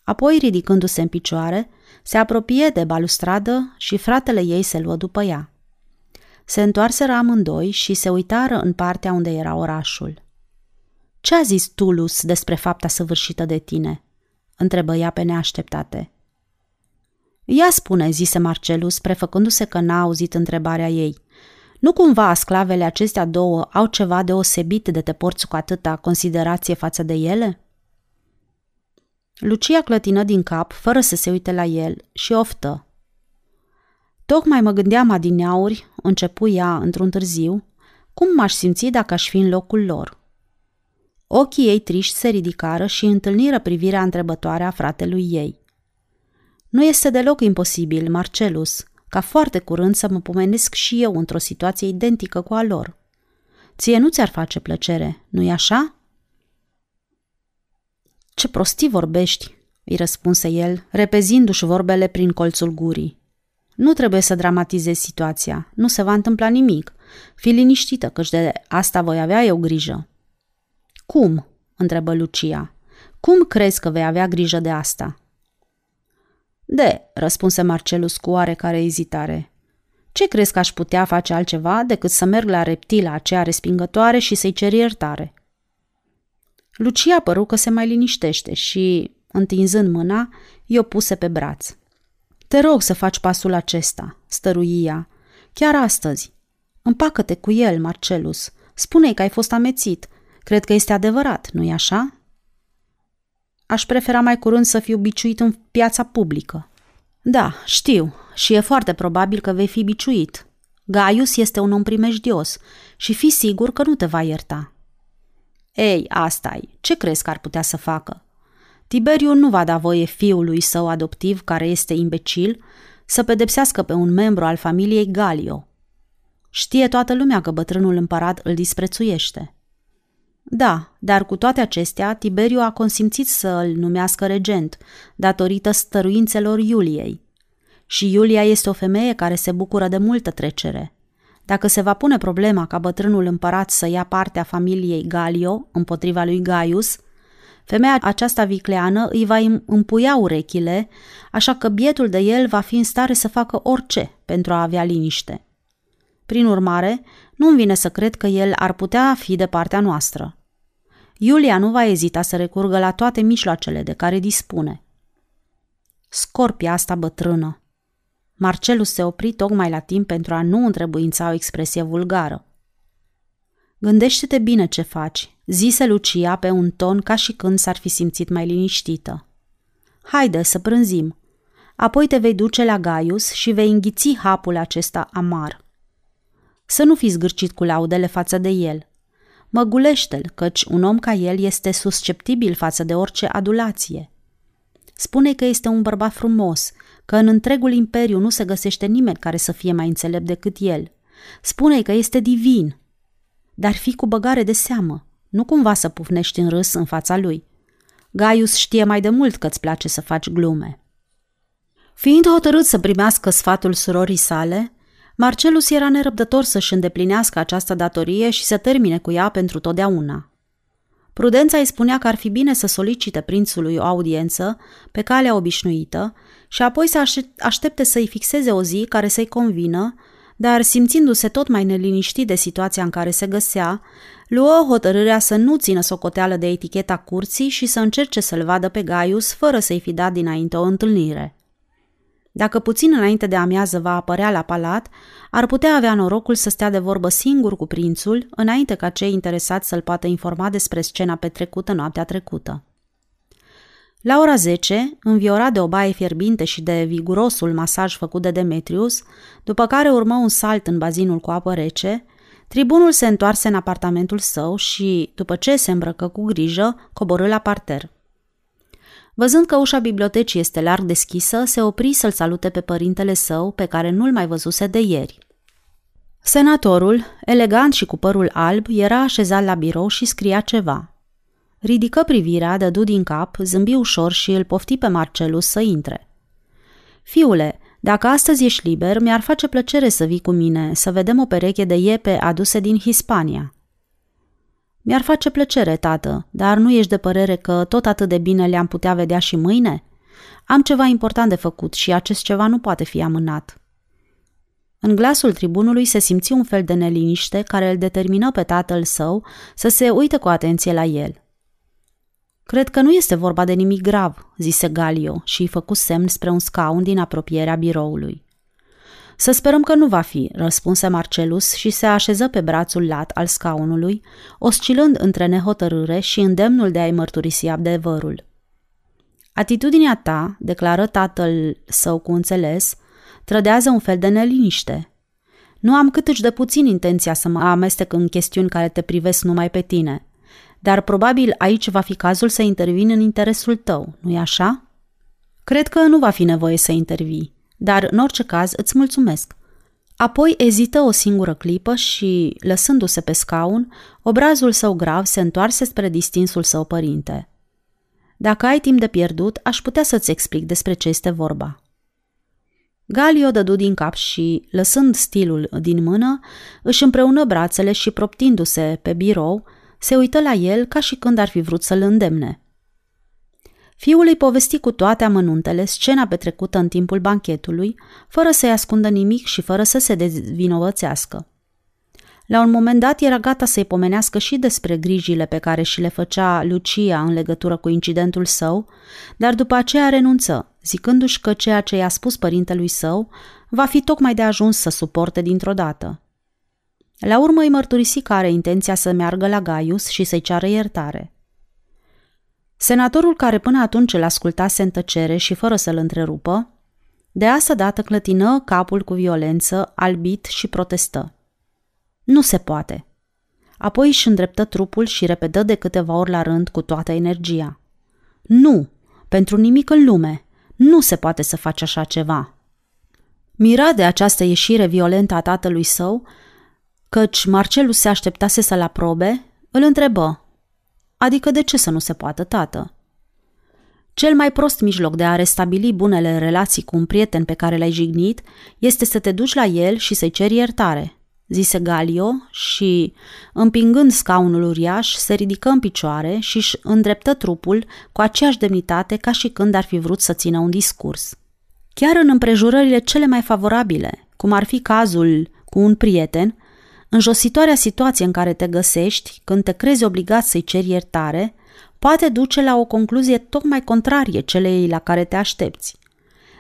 Apoi, ridicându-se în picioare, se apropie de balustradă și fratele ei se luă după ea. Se întoarseră amândoi și se uitară în partea unde era orașul. Ce a zis Tulus despre fapta săvârșită de tine?" întrebă ea pe neașteptate. Ea spune, zise Marcelus, prefăcându-se că n-a auzit întrebarea ei. Nu cumva sclavele acestea două au ceva deosebit de te porți cu atâta considerație față de ele? Lucia clătină din cap, fără să se uite la el, și oftă. Tocmai mă gândeam adineauri, începu ea într-un târziu, cum m-aș simți dacă aș fi în locul lor. Ochii ei triști se ridicară și întâlniră privirea întrebătoare a fratelui ei. Nu este deloc imposibil, Marcelus, ca foarte curând să mă pomenesc și eu într-o situație identică cu a lor. Ție nu ți-ar face plăcere, nu-i așa? Ce prostii vorbești, îi răspunse el, repezindu-și vorbele prin colțul gurii. Nu trebuie să dramatizezi situația, nu se va întâmpla nimic. Fii liniștită, căci de asta voi avea eu grijă. Cum? întrebă Lucia. Cum crezi că vei avea grijă de asta? De, răspunse Marcelus cu oarecare ezitare. Ce crezi că aș putea face altceva decât să merg la reptila aceea respingătoare și să-i cer iertare? Lucia păru că se mai liniștește și, întinzând mâna, i-o puse pe braț. Te rog să faci pasul acesta, stărui ea. Chiar astăzi. Împacă-te cu el, Marcelus. Spune-i că ai fost amețit. Cred că este adevărat, nu-i așa? Aș prefera mai curând să fiu biciuit în piața publică. Da, știu, și e foarte probabil că vei fi biciuit. Gaius este un om primejdios și fi sigur că nu te va ierta. Ei, asta e. Ce crezi că ar putea să facă? Tiberiu nu va da voie fiului său adoptiv, care este imbecil, să pedepsească pe un membru al familiei Galio. Știe toată lumea că bătrânul împărat îl disprețuiește. Da, dar cu toate acestea, Tiberiu a consimțit să îl numească regent, datorită stăruințelor Iuliei. Și Iulia este o femeie care se bucură de multă trecere. Dacă se va pune problema ca bătrânul împărat să ia partea familiei Galio împotriva lui Gaius, femeia aceasta vicleană îi va împuia urechile, așa că bietul de el va fi în stare să facă orice pentru a avea liniște. Prin urmare, nu-mi vine să cred că el ar putea fi de partea noastră. Iulia nu va ezita să recurgă la toate mijloacele de care dispune. Scorpia asta bătrână. Marcelus se opri tocmai la timp pentru a nu întrebuința o expresie vulgară. Gândește-te bine ce faci, zise Lucia pe un ton ca și când s-ar fi simțit mai liniștită. Haide să prânzim. Apoi te vei duce la Gaius și vei înghiți hapul acesta amar. Să nu fii zgârcit cu laudele față de el. Măgulește-l, căci un om ca el este susceptibil față de orice adulație. Spune că este un bărbat frumos, că în întregul imperiu nu se găsește nimeni care să fie mai înțelept decât el. Spune că este divin. Dar fi cu băgare de seamă, nu cumva să pufnești în râs în fața lui. Gaius știe mai de mult că îți place să faci glume. Fiind hotărât să primească sfatul surorii sale, Marcelus era nerăbdător să-și îndeplinească această datorie și să termine cu ea pentru totdeauna. Prudența îi spunea că ar fi bine să solicite prințului o audiență pe calea obișnuită și apoi să aștepte să-i fixeze o zi care să-i convină, dar simțindu-se tot mai neliniștit de situația în care se găsea, luă hotărârea să nu țină socoteală de eticheta curții și să încerce să-l vadă pe Gaius fără să-i fi dat dinainte o întâlnire. Dacă puțin înainte de amiază va apărea la palat, ar putea avea norocul să stea de vorbă singur cu prințul, înainte ca cei interesați să-l poată informa despre scena petrecută noaptea trecută. La ora 10, înviorat de o baie fierbinte și de vigurosul masaj făcut de Demetrius, după care urmă un salt în bazinul cu apă rece, tribunul se întoarse în apartamentul său și, după ce se îmbrăcă cu grijă, coborâ la parter. Văzând că ușa bibliotecii este larg deschisă, se opri să-l salute pe părintele său, pe care nu-l mai văzuse de ieri. Senatorul, elegant și cu părul alb, era așezat la birou și scria ceva. Ridică privirea, dădu din cap, zâmbi ușor și îl pofti pe Marcelus să intre. Fiule, dacă astăzi ești liber, mi-ar face plăcere să vii cu mine, să vedem o pereche de iepe aduse din Hispania. Mi-ar face plăcere, tată, dar nu ești de părere că tot atât de bine le-am putea vedea și mâine? Am ceva important de făcut și acest ceva nu poate fi amânat. În glasul tribunului se simți un fel de neliniște care îl determină pe tatăl său să se uite cu atenție la el. Cred că nu este vorba de nimic grav, zise Galio și îi făcu semn spre un scaun din apropierea biroului. Să sperăm că nu va fi, răspunse Marcelus și se așeză pe brațul lat al scaunului, oscilând între nehotărâre și îndemnul de a-i mărturisi adevărul. Atitudinea ta, declară tatăl său cu înțeles, trădează un fel de neliniște. Nu am câtuși de puțin intenția să mă amestec în chestiuni care te privesc numai pe tine, dar probabil aici va fi cazul să intervin în interesul tău, nu-i așa? Cred că nu va fi nevoie să intervii dar în orice caz îți mulțumesc. Apoi ezită o singură clipă și, lăsându-se pe scaun, obrazul său grav se întoarse spre distinsul său părinte. Dacă ai timp de pierdut, aș putea să-ți explic despre ce este vorba. Galio dădu din cap și, lăsând stilul din mână, își împreună brațele și proptindu-se pe birou, se uită la el ca și când ar fi vrut să-l îndemne. Fiul îi povesti cu toate amănuntele scena petrecută în timpul banchetului, fără să-i ascundă nimic și fără să se dezvinovățească. La un moment dat era gata să-i pomenească și despre grijile pe care și le făcea Lucia în legătură cu incidentul său, dar după aceea renunță, zicându-și că ceea ce i-a spus părintelui său va fi tocmai de ajuns să suporte dintr-o dată. La urmă îi mărturisi că are intenția să meargă la Gaius și să-i ceară iertare. Senatorul care până atunci îl ascultase în tăcere și fără să-l întrerupă, de asta dată clătină capul cu violență, albit și protestă. Nu se poate. Apoi își îndreptă trupul și repedă de câteva ori la rând cu toată energia. Nu, pentru nimic în lume, nu se poate să faci așa ceva. Mira de această ieșire violentă a tatălui său, căci Marcelus se așteptase să-l aprobe, îl întrebă. Adică de ce să nu se poată, tată? Cel mai prost mijloc de a restabili bunele relații cu un prieten pe care l-ai jignit este să te duci la el și să-i ceri iertare, zise Galio și, împingând scaunul uriaș, se ridică în picioare și își îndreptă trupul cu aceeași demnitate ca și când ar fi vrut să țină un discurs. Chiar în împrejurările cele mai favorabile, cum ar fi cazul cu un prieten, Înjositoarea situație în care te găsești, când te crezi obligat să-i ceri iertare, poate duce la o concluzie tocmai contrarie celei la care te aștepți.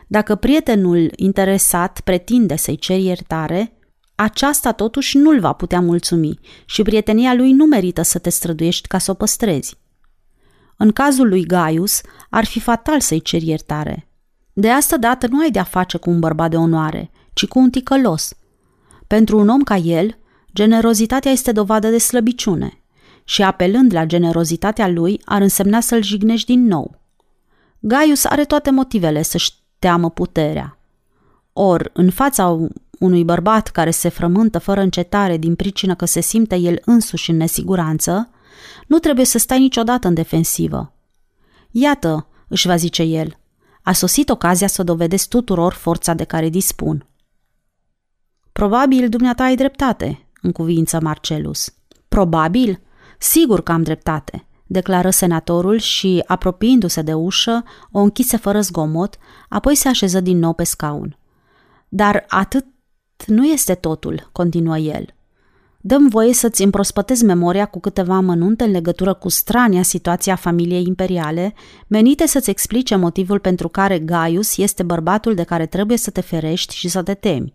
Dacă prietenul interesat pretinde să-i ceri iertare, aceasta totuși nu-l va putea mulțumi și prietenia lui nu merită să te străduiești ca să o păstrezi. În cazul lui Gaius, ar fi fatal să-i ceri iertare. De asta dată nu ai de-a face cu un bărbat de onoare, ci cu un ticălos. Pentru un om ca el, Generozitatea este dovadă de slăbiciune și apelând la generozitatea lui ar însemna să-l jignești din nou. Gaius are toate motivele să-și teamă puterea. Or, în fața unui bărbat care se frământă fără încetare din pricină că se simte el însuși în nesiguranță, nu trebuie să stai niciodată în defensivă. Iată, își va zice el, a sosit ocazia să dovedesc tuturor forța de care dispun. Probabil dumneata ai dreptate, în cuvință Marcelus. Probabil? Sigur că am dreptate, declară senatorul și, apropiindu-se de ușă, o închise fără zgomot, apoi se așeză din nou pe scaun. Dar atât nu este totul, continuă el. Dăm voie să-ți împrospătezi memoria cu câteva amănunte în legătură cu strania situația familiei imperiale, menite să-ți explice motivul pentru care Gaius este bărbatul de care trebuie să te ferești și să te temi.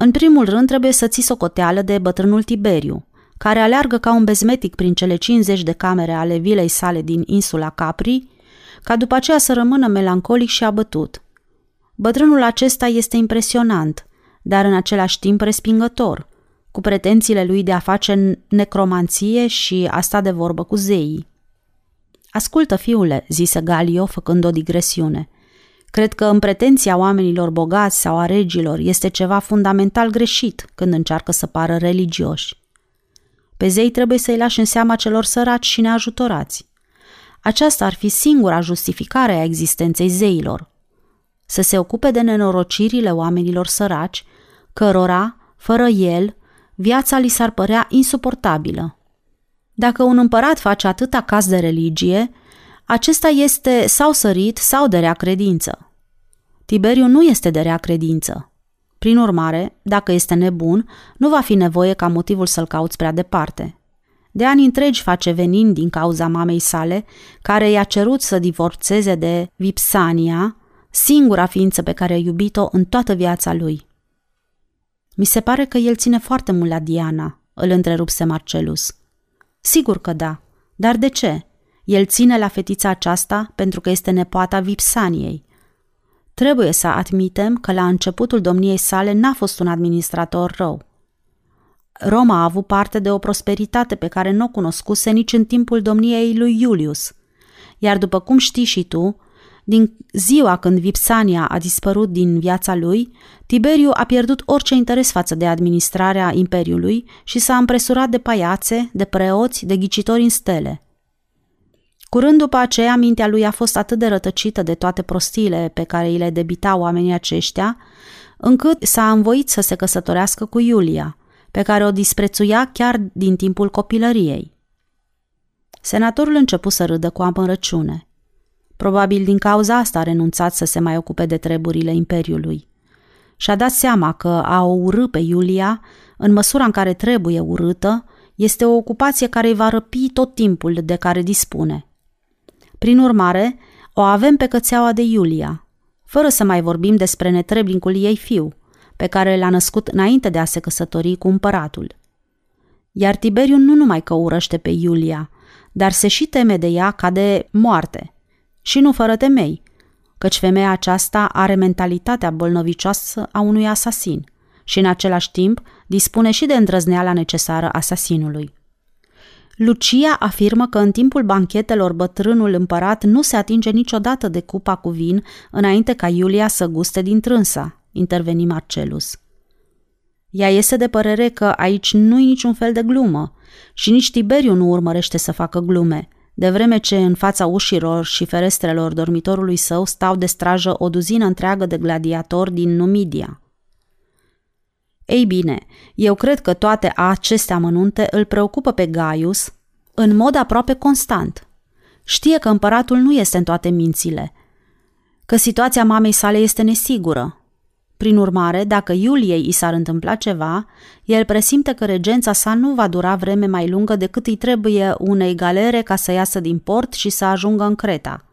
În primul rând trebuie să ții socoteală de bătrânul Tiberiu, care aleargă ca un bezmetic prin cele 50 de camere ale vilei sale din insula Capri, ca după aceea să rămână melancolic și abătut. Bătrânul acesta este impresionant, dar în același timp respingător, cu pretențiile lui de a face necromanție și a sta de vorbă cu zeii. Ascultă, fiule, zise Galio, făcând o digresiune – Cred că în pretenția oamenilor bogați sau a regilor este ceva fundamental greșit când încearcă să pară religioși. Pe zei trebuie să-i lași în seama celor săraci și neajutorați. Aceasta ar fi singura justificare a existenței zeilor. Să se ocupe de nenorocirile oamenilor săraci, cărora, fără el, viața li s-ar părea insuportabilă. Dacă un împărat face atâta caz de religie, acesta este sau sărit sau de rea credință. Tiberiu nu este de rea credință. Prin urmare, dacă este nebun, nu va fi nevoie ca motivul să-l cauți prea departe. De ani întregi face venind din cauza mamei sale, care i-a cerut să divorțeze de Vipsania, singura ființă pe care a iubit-o în toată viața lui. Mi se pare că el ține foarte mult la Diana, îl întrerupse Marcelus. Sigur că da, dar de ce? El ține la fetița aceasta pentru că este nepoata Vipsaniei. Trebuie să admitem că la începutul domniei sale n-a fost un administrator rău. Roma a avut parte de o prosperitate pe care nu o cunoscuse nici în timpul domniei lui Iulius. Iar după cum știi și tu, din ziua când Vipsania a dispărut din viața lui, Tiberiu a pierdut orice interes față de administrarea imperiului și s-a împresurat de paiațe, de preoți, de ghicitori în stele – Curând după aceea, mintea lui a fost atât de rătăcită de toate prostiile pe care îi le debitau oamenii aceștia, încât s-a învoit să se căsătorească cu Iulia, pe care o disprețuia chiar din timpul copilăriei. Senatorul începu să râdă cu amărăciune. Probabil din cauza asta a renunțat să se mai ocupe de treburile Imperiului. Și-a dat seama că a o urâ pe Iulia, în măsura în care trebuie urâtă, este o ocupație care îi va răpi tot timpul de care dispune. Prin urmare, o avem pe cățeaua de Iulia, fără să mai vorbim despre netreblincul ei fiu, pe care l-a născut înainte de a se căsători cu împăratul. Iar Tiberiu nu numai că urăște pe Iulia, dar se și teme de ea ca de moarte. Și nu fără temei, căci femeia aceasta are mentalitatea bolnovicioasă a unui asasin și în același timp dispune și de îndrăzneala necesară asasinului. Lucia afirmă că în timpul banchetelor bătrânul împărat nu se atinge niciodată de cupa cu vin înainte ca Iulia să guste din trânsa, interveni Marcelus. Ea este de părere că aici nu-i niciun fel de glumă și nici Tiberiu nu urmărește să facă glume, de vreme ce în fața ușilor și ferestrelor dormitorului său stau de strajă o duzină întreagă de gladiatori din Numidia. Ei bine, eu cred că toate aceste amănunte îl preocupă pe Gaius în mod aproape constant. Știe că împăratul nu este în toate mințile, că situația mamei sale este nesigură. Prin urmare, dacă Iuliei i s-ar întâmpla ceva, el presimte că regența sa nu va dura vreme mai lungă decât îi trebuie unei galere ca să iasă din port și să ajungă în Creta,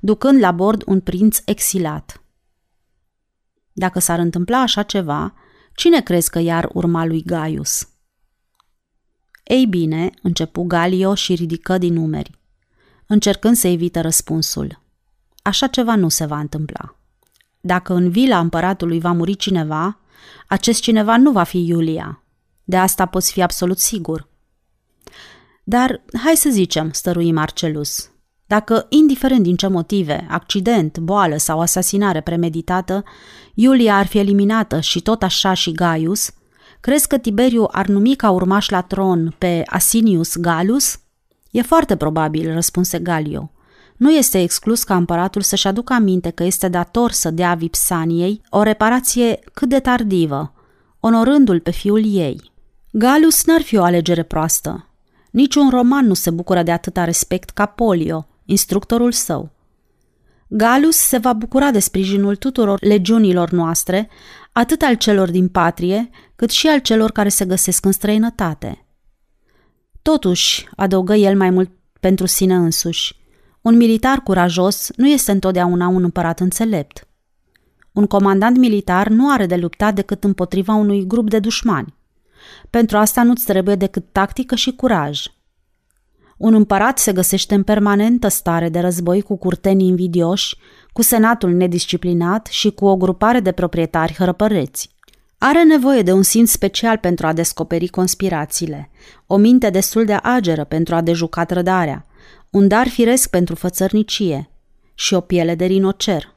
ducând la bord un prinț exilat. Dacă s-ar întâmpla așa ceva, Cine crezi că iar urma lui Gaius? Ei bine, începu Galio și ridică din numeri, încercând să evite răspunsul. Așa ceva nu se va întâmpla. Dacă în vila împăratului va muri cineva, acest cineva nu va fi Iulia. De asta poți fi absolut sigur. Dar, hai să zicem, stărui Marcelus, dacă, indiferent din ce motive, accident, boală sau asasinare premeditată, Iulia ar fi eliminată și tot așa și Gaius, crezi că Tiberiu ar numi ca urmaș la tron pe Asinius Galus? E foarte probabil, răspunse Galio. Nu este exclus ca împăratul să-și aducă aminte că este dator să dea Vipsaniei o reparație cât de tardivă, onorându-l pe fiul ei. Galus n-ar fi o alegere proastă. Niciun roman nu se bucură de atâta respect ca Polio, instructorul său. Galus se va bucura de sprijinul tuturor legiunilor noastre, atât al celor din patrie, cât și al celor care se găsesc în străinătate. Totuși, adăugă el mai mult pentru sine însuși, un militar curajos nu este întotdeauna un împărat înțelept. Un comandant militar nu are de luptat decât împotriva unui grup de dușmani. Pentru asta nu-ți trebuie decât tactică și curaj – un împărat se găsește în permanentă stare de război cu curtenii invidioși, cu senatul nedisciplinat și cu o grupare de proprietari hărăpăreți. Are nevoie de un simț special pentru a descoperi conspirațiile, o minte destul de ageră pentru a dejuca trădarea, un dar firesc pentru fățărnicie și o piele de rinocer,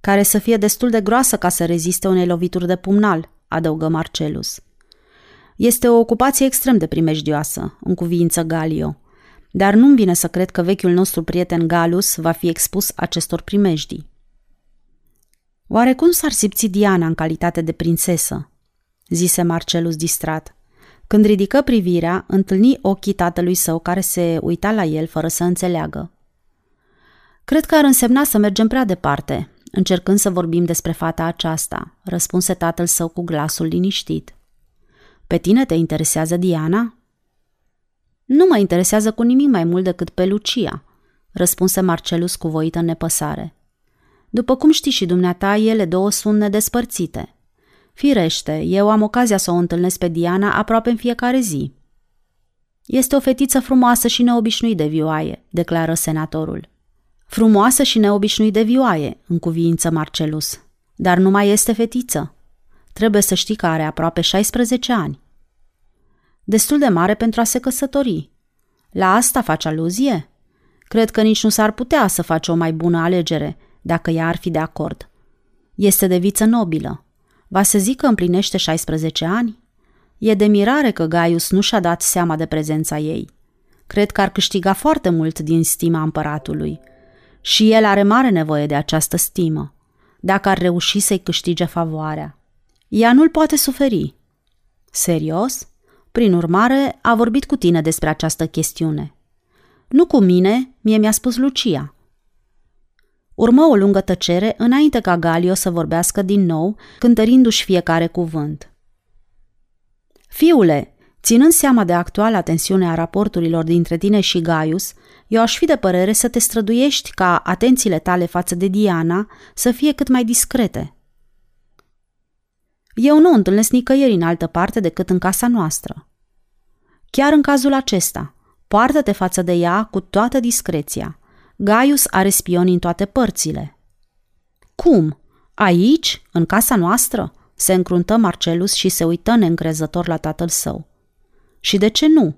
care să fie destul de groasă ca să reziste unei lovituri de pumnal, adăugă Marcelus. Este o ocupație extrem de primejdioasă, în cuvință Galio, dar nu-mi vine să cred că vechiul nostru prieten Galus va fi expus acestor primejdii. Oare cum s-ar simți Diana în calitate de prințesă? zise Marcelus distrat. Când ridică privirea, întâlni ochii tatălui său care se uita la el fără să înțeleagă. Cred că ar însemna să mergem prea departe, încercând să vorbim despre fata aceasta, răspunse tatăl său cu glasul liniștit. Pe tine te interesează Diana? Nu mă interesează cu nimic mai mult decât pe Lucia, răspunse Marcelus cu voită nepăsare. După cum știi și dumneata, ele două sunt nedespărțite. Firește, eu am ocazia să o întâlnesc pe Diana aproape în fiecare zi. Este o fetiță frumoasă și neobișnuit de vioaie, declară senatorul. Frumoasă și neobișnuit de vioaie, în cuviință Marcelus. Dar nu mai este fetiță. Trebuie să știi că are aproape 16 ani. Destul de mare pentru a se căsători. La asta faci aluzie? Cred că nici nu s-ar putea să faci o mai bună alegere, dacă ea ar fi de acord. Este de viță nobilă. Va să zic că împlinește 16 ani? E de mirare că Gaius nu și-a dat seama de prezența ei. Cred că ar câștiga foarte mult din stima împăratului. Și el are mare nevoie de această stimă, dacă ar reuși să-i câștige favoarea. Ea nu-l poate suferi. Serios? Prin urmare, a vorbit cu tine despre această chestiune. Nu cu mine, mie mi-a spus Lucia. Urmă o lungă tăcere înainte ca Galio să vorbească din nou, cântărindu-și fiecare cuvânt. Fiule, ținând seama de actuala tensiune a raporturilor dintre tine și Gaius, eu aș fi de părere să te străduiești ca atențiile tale față de Diana să fie cât mai discrete. Eu nu întâlnesc nicăieri în altă parte decât în casa noastră. Chiar în cazul acesta, poartă-te față de ea cu toată discreția. Gaius are spioni în toate părțile. Cum? Aici? În casa noastră? Se încruntă Marcelus și se uită neîncrezător la tatăl său. Și de ce nu?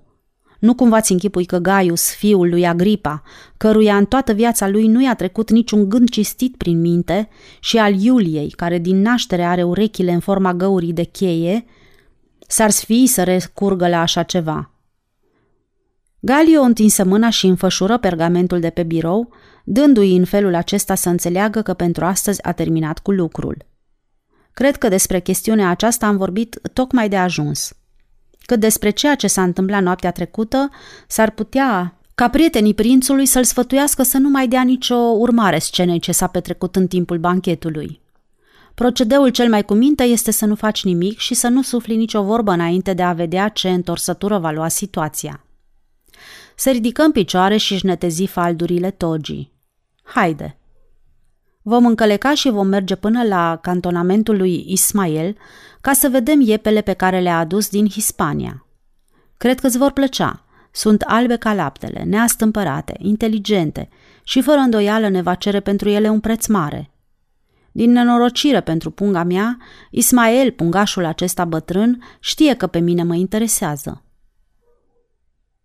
Nu cumva ți închipui că Gaius, fiul lui Agripa, căruia în toată viața lui nu i-a trecut niciun gând cistit prin minte, și al Iuliei, care din naștere are urechile în forma găurii de cheie, s-ar sfii să recurgă la așa ceva. Galio întinse mâna și înfășură pergamentul de pe birou, dându-i în felul acesta să înțeleagă că pentru astăzi a terminat cu lucrul. Cred că despre chestiunea aceasta am vorbit tocmai de ajuns. Cât despre ceea ce s-a întâmplat noaptea trecută, s-ar putea ca prietenii prințului să-l sfătuiască să nu mai dea nicio urmare scenei ce s-a petrecut în timpul banchetului. Procedeul cel mai cuminte este să nu faci nimic și să nu sufli nicio vorbă înainte de a vedea ce întorsătură va lua situația. Se ridică în picioare și își netezi faldurile togii. Haide! Vom încăleca și vom merge până la cantonamentul lui Ismael ca să vedem iepele pe care le-a adus din Hispania. Cred că îți vor plăcea. Sunt albe ca laptele, neastâmpărate, inteligente și fără îndoială ne va cere pentru ele un preț mare. Din nenorocire pentru punga mea, Ismael, pungașul acesta bătrân, știe că pe mine mă interesează.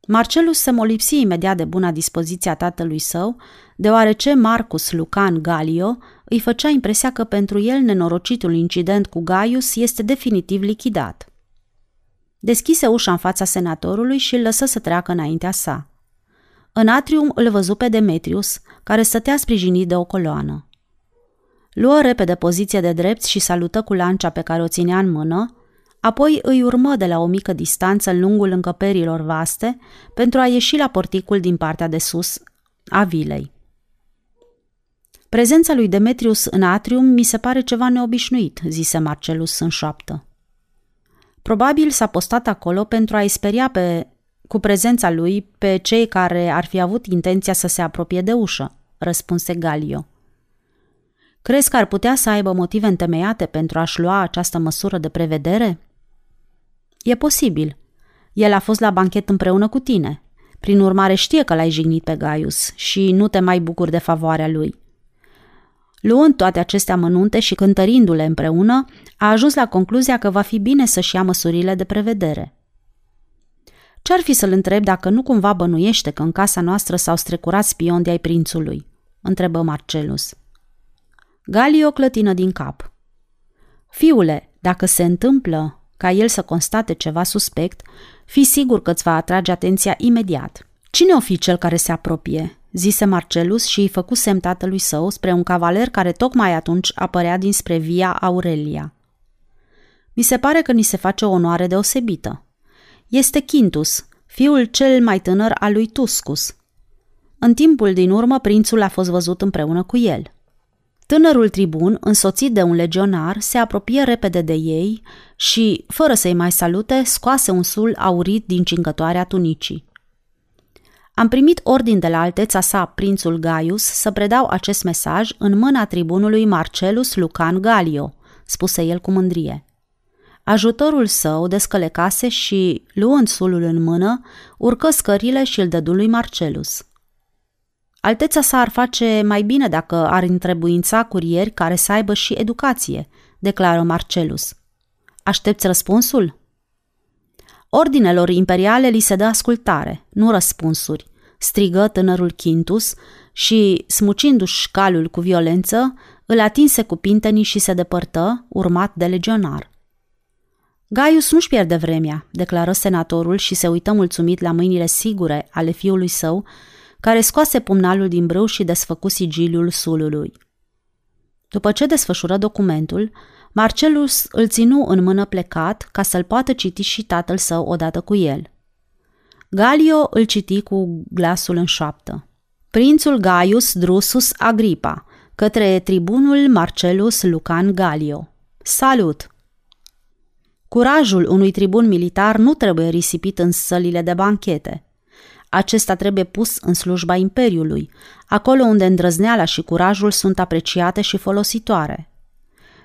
Marcelus se molipsi imediat de buna dispoziție a tatălui său, deoarece Marcus Lucan Galio îi făcea impresia că pentru el nenorocitul incident cu Gaius este definitiv lichidat. Deschise ușa în fața senatorului și îl lăsă să treacă înaintea sa. În atrium îl văzu pe Demetrius, care stătea sprijinit de o coloană. Luă repede poziție de drept și salută cu lancea pe care o ținea în mână, apoi îi urmă de la o mică distanță în lungul încăperilor vaste pentru a ieși la porticul din partea de sus a vilei. Prezența lui Demetrius în atrium mi se pare ceva neobișnuit, zise Marcelus în șoaptă. Probabil s-a postat acolo pentru a-i speria pe, cu prezența lui pe cei care ar fi avut intenția să se apropie de ușă, răspunse Galio. Crezi că ar putea să aibă motive întemeiate pentru a-și lua această măsură de prevedere? E posibil. El a fost la banchet împreună cu tine. Prin urmare știe că l-ai jignit pe Gaius și nu te mai bucuri de favoarea lui. Luând toate acestea mănunte și cântărindu-le împreună, a ajuns la concluzia că va fi bine să-și ia măsurile de prevedere. Ce-ar fi să-l întreb dacă nu cumva bănuiește că în casa noastră s-au strecurat spion de ai prințului? întrebă Marcelus. Galio clătină din cap. Fiule, dacă se întâmplă ca el să constate ceva suspect, fi sigur că îți va atrage atenția imediat. Cine o fi cel care se apropie? zise Marcelus și îi făcu semn tatălui său spre un cavaler care tocmai atunci apărea dinspre Via Aurelia. Mi se pare că ni se face o onoare deosebită. Este Quintus, fiul cel mai tânăr al lui Tuscus. În timpul din urmă, prințul a fost văzut împreună cu el. Tânărul tribun, însoțit de un legionar, se apropie repede de ei și, fără să-i mai salute, scoase un sul aurit din cingătoarea tunicii. Am primit ordin de la alteța sa, prințul Gaius, să predau acest mesaj în mâna tribunului Marcelus Lucan Galio, spuse el cu mândrie. Ajutorul său descălecase și, luând sulul în mână, urcă scările și îl dădu lui Marcelus. Alteța sa ar face mai bine dacă ar întrebuința curieri care să aibă și educație, declară Marcelus. Aștepți răspunsul? Ordinelor imperiale li se dă ascultare, nu răspunsuri, strigă tânărul Quintus și, smucindu-și calul cu violență, îl atinse cu pintenii și se depărtă, urmat de legionar. Gaius nu-și pierde vremea, declară senatorul și se uită mulțumit la mâinile sigure ale fiului său, care scoase pumnalul din brâu și desfăcu sigiliul sulului. După ce desfășură documentul, Marcelus îl ținu în mână plecat ca să-l poată citi și tatăl său odată cu el. Galio îl citi cu glasul în șoaptă. Prințul Gaius Drusus Agripa, către tribunul Marcelus Lucan Galio. Salut! Curajul unui tribun militar nu trebuie risipit în sălile de banchete. Acesta trebuie pus în slujba Imperiului, acolo unde îndrăzneala și curajul sunt apreciate și folositoare.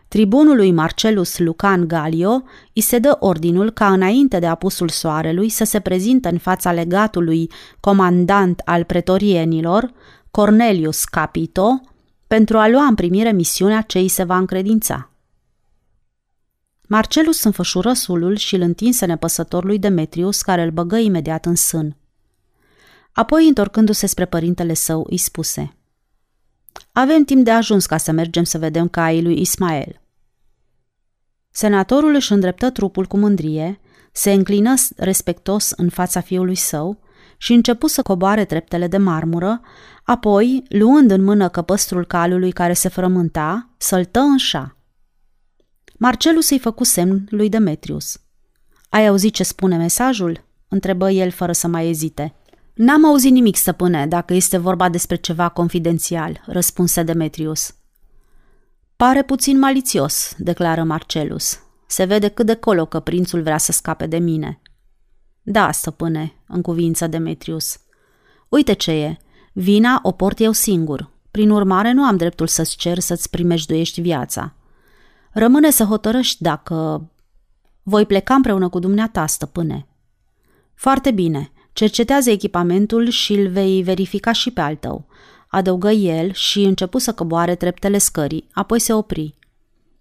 Tribunului Marcelus Lucan Galio îi se dă ordinul ca înainte de apusul soarelui să se prezinte în fața legatului comandant al pretorienilor, Cornelius Capito, pentru a lua în primire misiunea ce îi se va încredința. Marcelus înfășură sulul și îl întinse nepăsătorului Demetrius, care îl băgă imediat în sân. Apoi, întorcându-se spre părintele său, îi spuse Avem timp de ajuns ca să mergem să vedem caii lui Ismael. Senatorul își îndreptă trupul cu mândrie, se înclină respectos în fața fiului său și începu să coboare treptele de marmură, apoi, luând în mână căpăstrul calului care se frământa, săltă în șa. Marcelus îi făcu semn lui Demetrius. Ai auzit ce spune mesajul?" întrebă el fără să mai ezite. N-am auzit nimic, stăpâne, dacă este vorba despre ceva confidențial, răspunse Demetrius. Pare puțin malițios, declară Marcelus. Se vede cât de colo că prințul vrea să scape de mine. Da, stăpâne, în cuvință Demetrius. Uite ce e, vina o port eu singur. Prin urmare, nu am dreptul să-ți cer să-ți primejduiești viața. Rămâne să hotărăști dacă... Voi pleca împreună cu dumneata, stăpâne. Foarte bine, cercetează echipamentul și îl vei verifica și pe al tău, adăugă el și începu să coboare treptele scării, apoi se opri.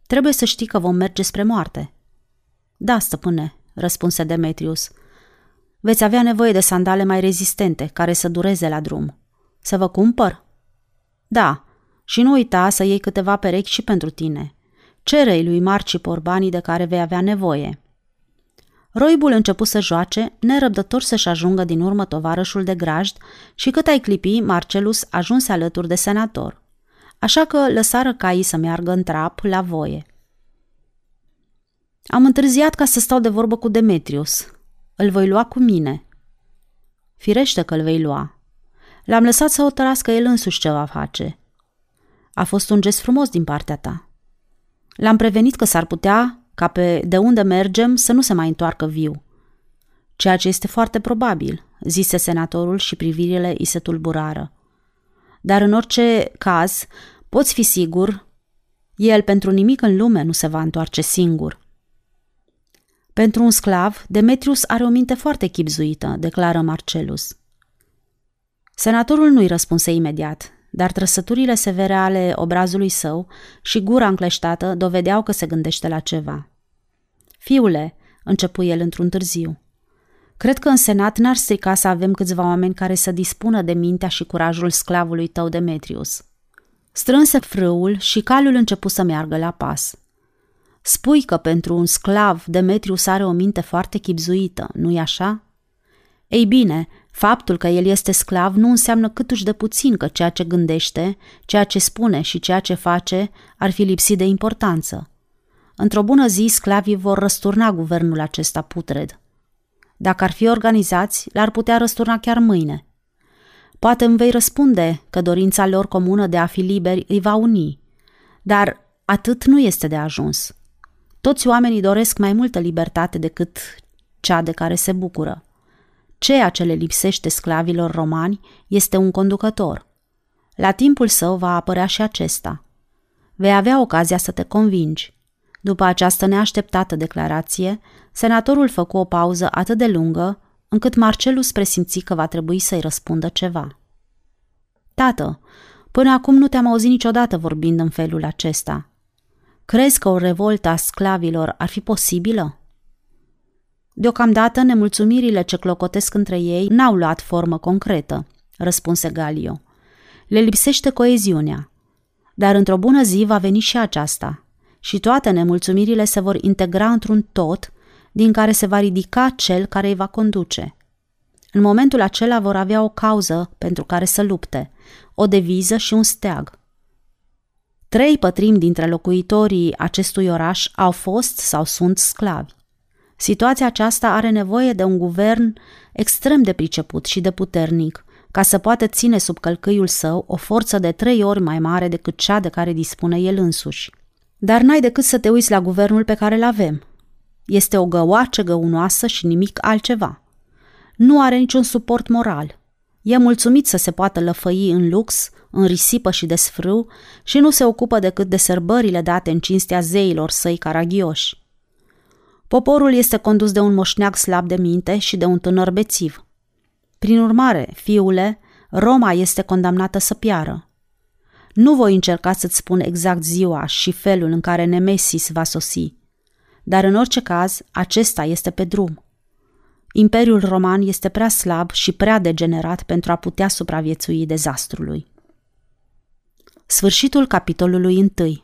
Trebuie să știi că vom merge spre moarte. Da, stăpâne, răspunse Demetrius. Veți avea nevoie de sandale mai rezistente, care să dureze la drum. Să vă cumpăr? Da, și nu uita să iei câteva perechi și pentru tine. Cerei lui Marcipor banii de care vei avea nevoie. Roibul începu să joace, nerăbdător să-și ajungă din urmă tovarășul de grajd și cât ai clipi, Marcelus ajunse alături de senator. Așa că lăsară caii să meargă în trap la voie. Am întârziat ca să stau de vorbă cu Demetrius. Îl voi lua cu mine. Firește că îl vei lua. L-am lăsat să hotărască el însuși ce va face. A fost un gest frumos din partea ta. L-am prevenit că s-ar putea ca pe de unde mergem să nu se mai întoarcă viu. Ceea ce este foarte probabil, zise senatorul și privirile îi se tulburară. Dar în orice caz, poți fi sigur, el pentru nimic în lume nu se va întoarce singur. Pentru un sclav, Demetrius are o minte foarte chipzuită, declară Marcelus. Senatorul nu-i răspunse imediat, dar trăsăturile severe ale obrazului său și gura încleștată dovedeau că se gândește la ceva. Fiule, începu el într-un târziu, cred că în senat n-ar strica să avem câțiva oameni care să dispună de mintea și curajul sclavului tău Demetrius. Strânse frâul și calul începu să meargă la pas. Spui că pentru un sclav Demetrius are o minte foarte chipzuită, nu-i așa? Ei bine, Faptul că el este sclav nu înseamnă câtuși de puțin că ceea ce gândește, ceea ce spune și ceea ce face ar fi lipsit de importanță. Într-o bună zi, sclavii vor răsturna guvernul acesta putred. Dacă ar fi organizați, l-ar putea răsturna chiar mâine. Poate îmi vei răspunde că dorința lor comună de a fi liberi îi va uni, dar atât nu este de ajuns. Toți oamenii doresc mai multă libertate decât cea de care se bucură. Ceea ce le lipsește sclavilor romani este un conducător. La timpul său va apărea și acesta. Vei avea ocazia să te convingi. După această neașteptată declarație, senatorul făcu o pauză atât de lungă, încât Marcelus presimți că va trebui să-i răspundă ceva. Tată, până acum nu te-am auzit niciodată vorbind în felul acesta. Crezi că o revoltă a sclavilor ar fi posibilă? Deocamdată, nemulțumirile ce clocotesc între ei n-au luat formă concretă, răspunse Galio. Le lipsește coeziunea. Dar într-o bună zi va veni și aceasta. Și toate nemulțumirile se vor integra într-un tot din care se va ridica cel care îi va conduce. În momentul acela vor avea o cauză pentru care să lupte, o deviză și un steag. Trei pătrimi dintre locuitorii acestui oraș au fost sau sunt sclavi. Situația aceasta are nevoie de un guvern extrem de priceput și de puternic, ca să poată ține sub călcâiul său o forță de trei ori mai mare decât cea de care dispune el însuși. Dar n-ai decât să te uiți la guvernul pe care îl avem. Este o găoace găunoasă și nimic altceva. Nu are niciun suport moral. E mulțumit să se poată lăfăi în lux, în risipă și desfrâu și nu se ocupă decât de sărbările date în cinstea zeilor săi caragioși. Poporul este condus de un moșneag slab de minte și de un tânăr bețiv. Prin urmare, fiule, Roma este condamnată să piară. Nu voi încerca să-ți spun exact ziua și felul în care Nemesis va sosi, dar în orice caz, acesta este pe drum. Imperiul roman este prea slab și prea degenerat pentru a putea supraviețui dezastrului. Sfârșitul capitolului 1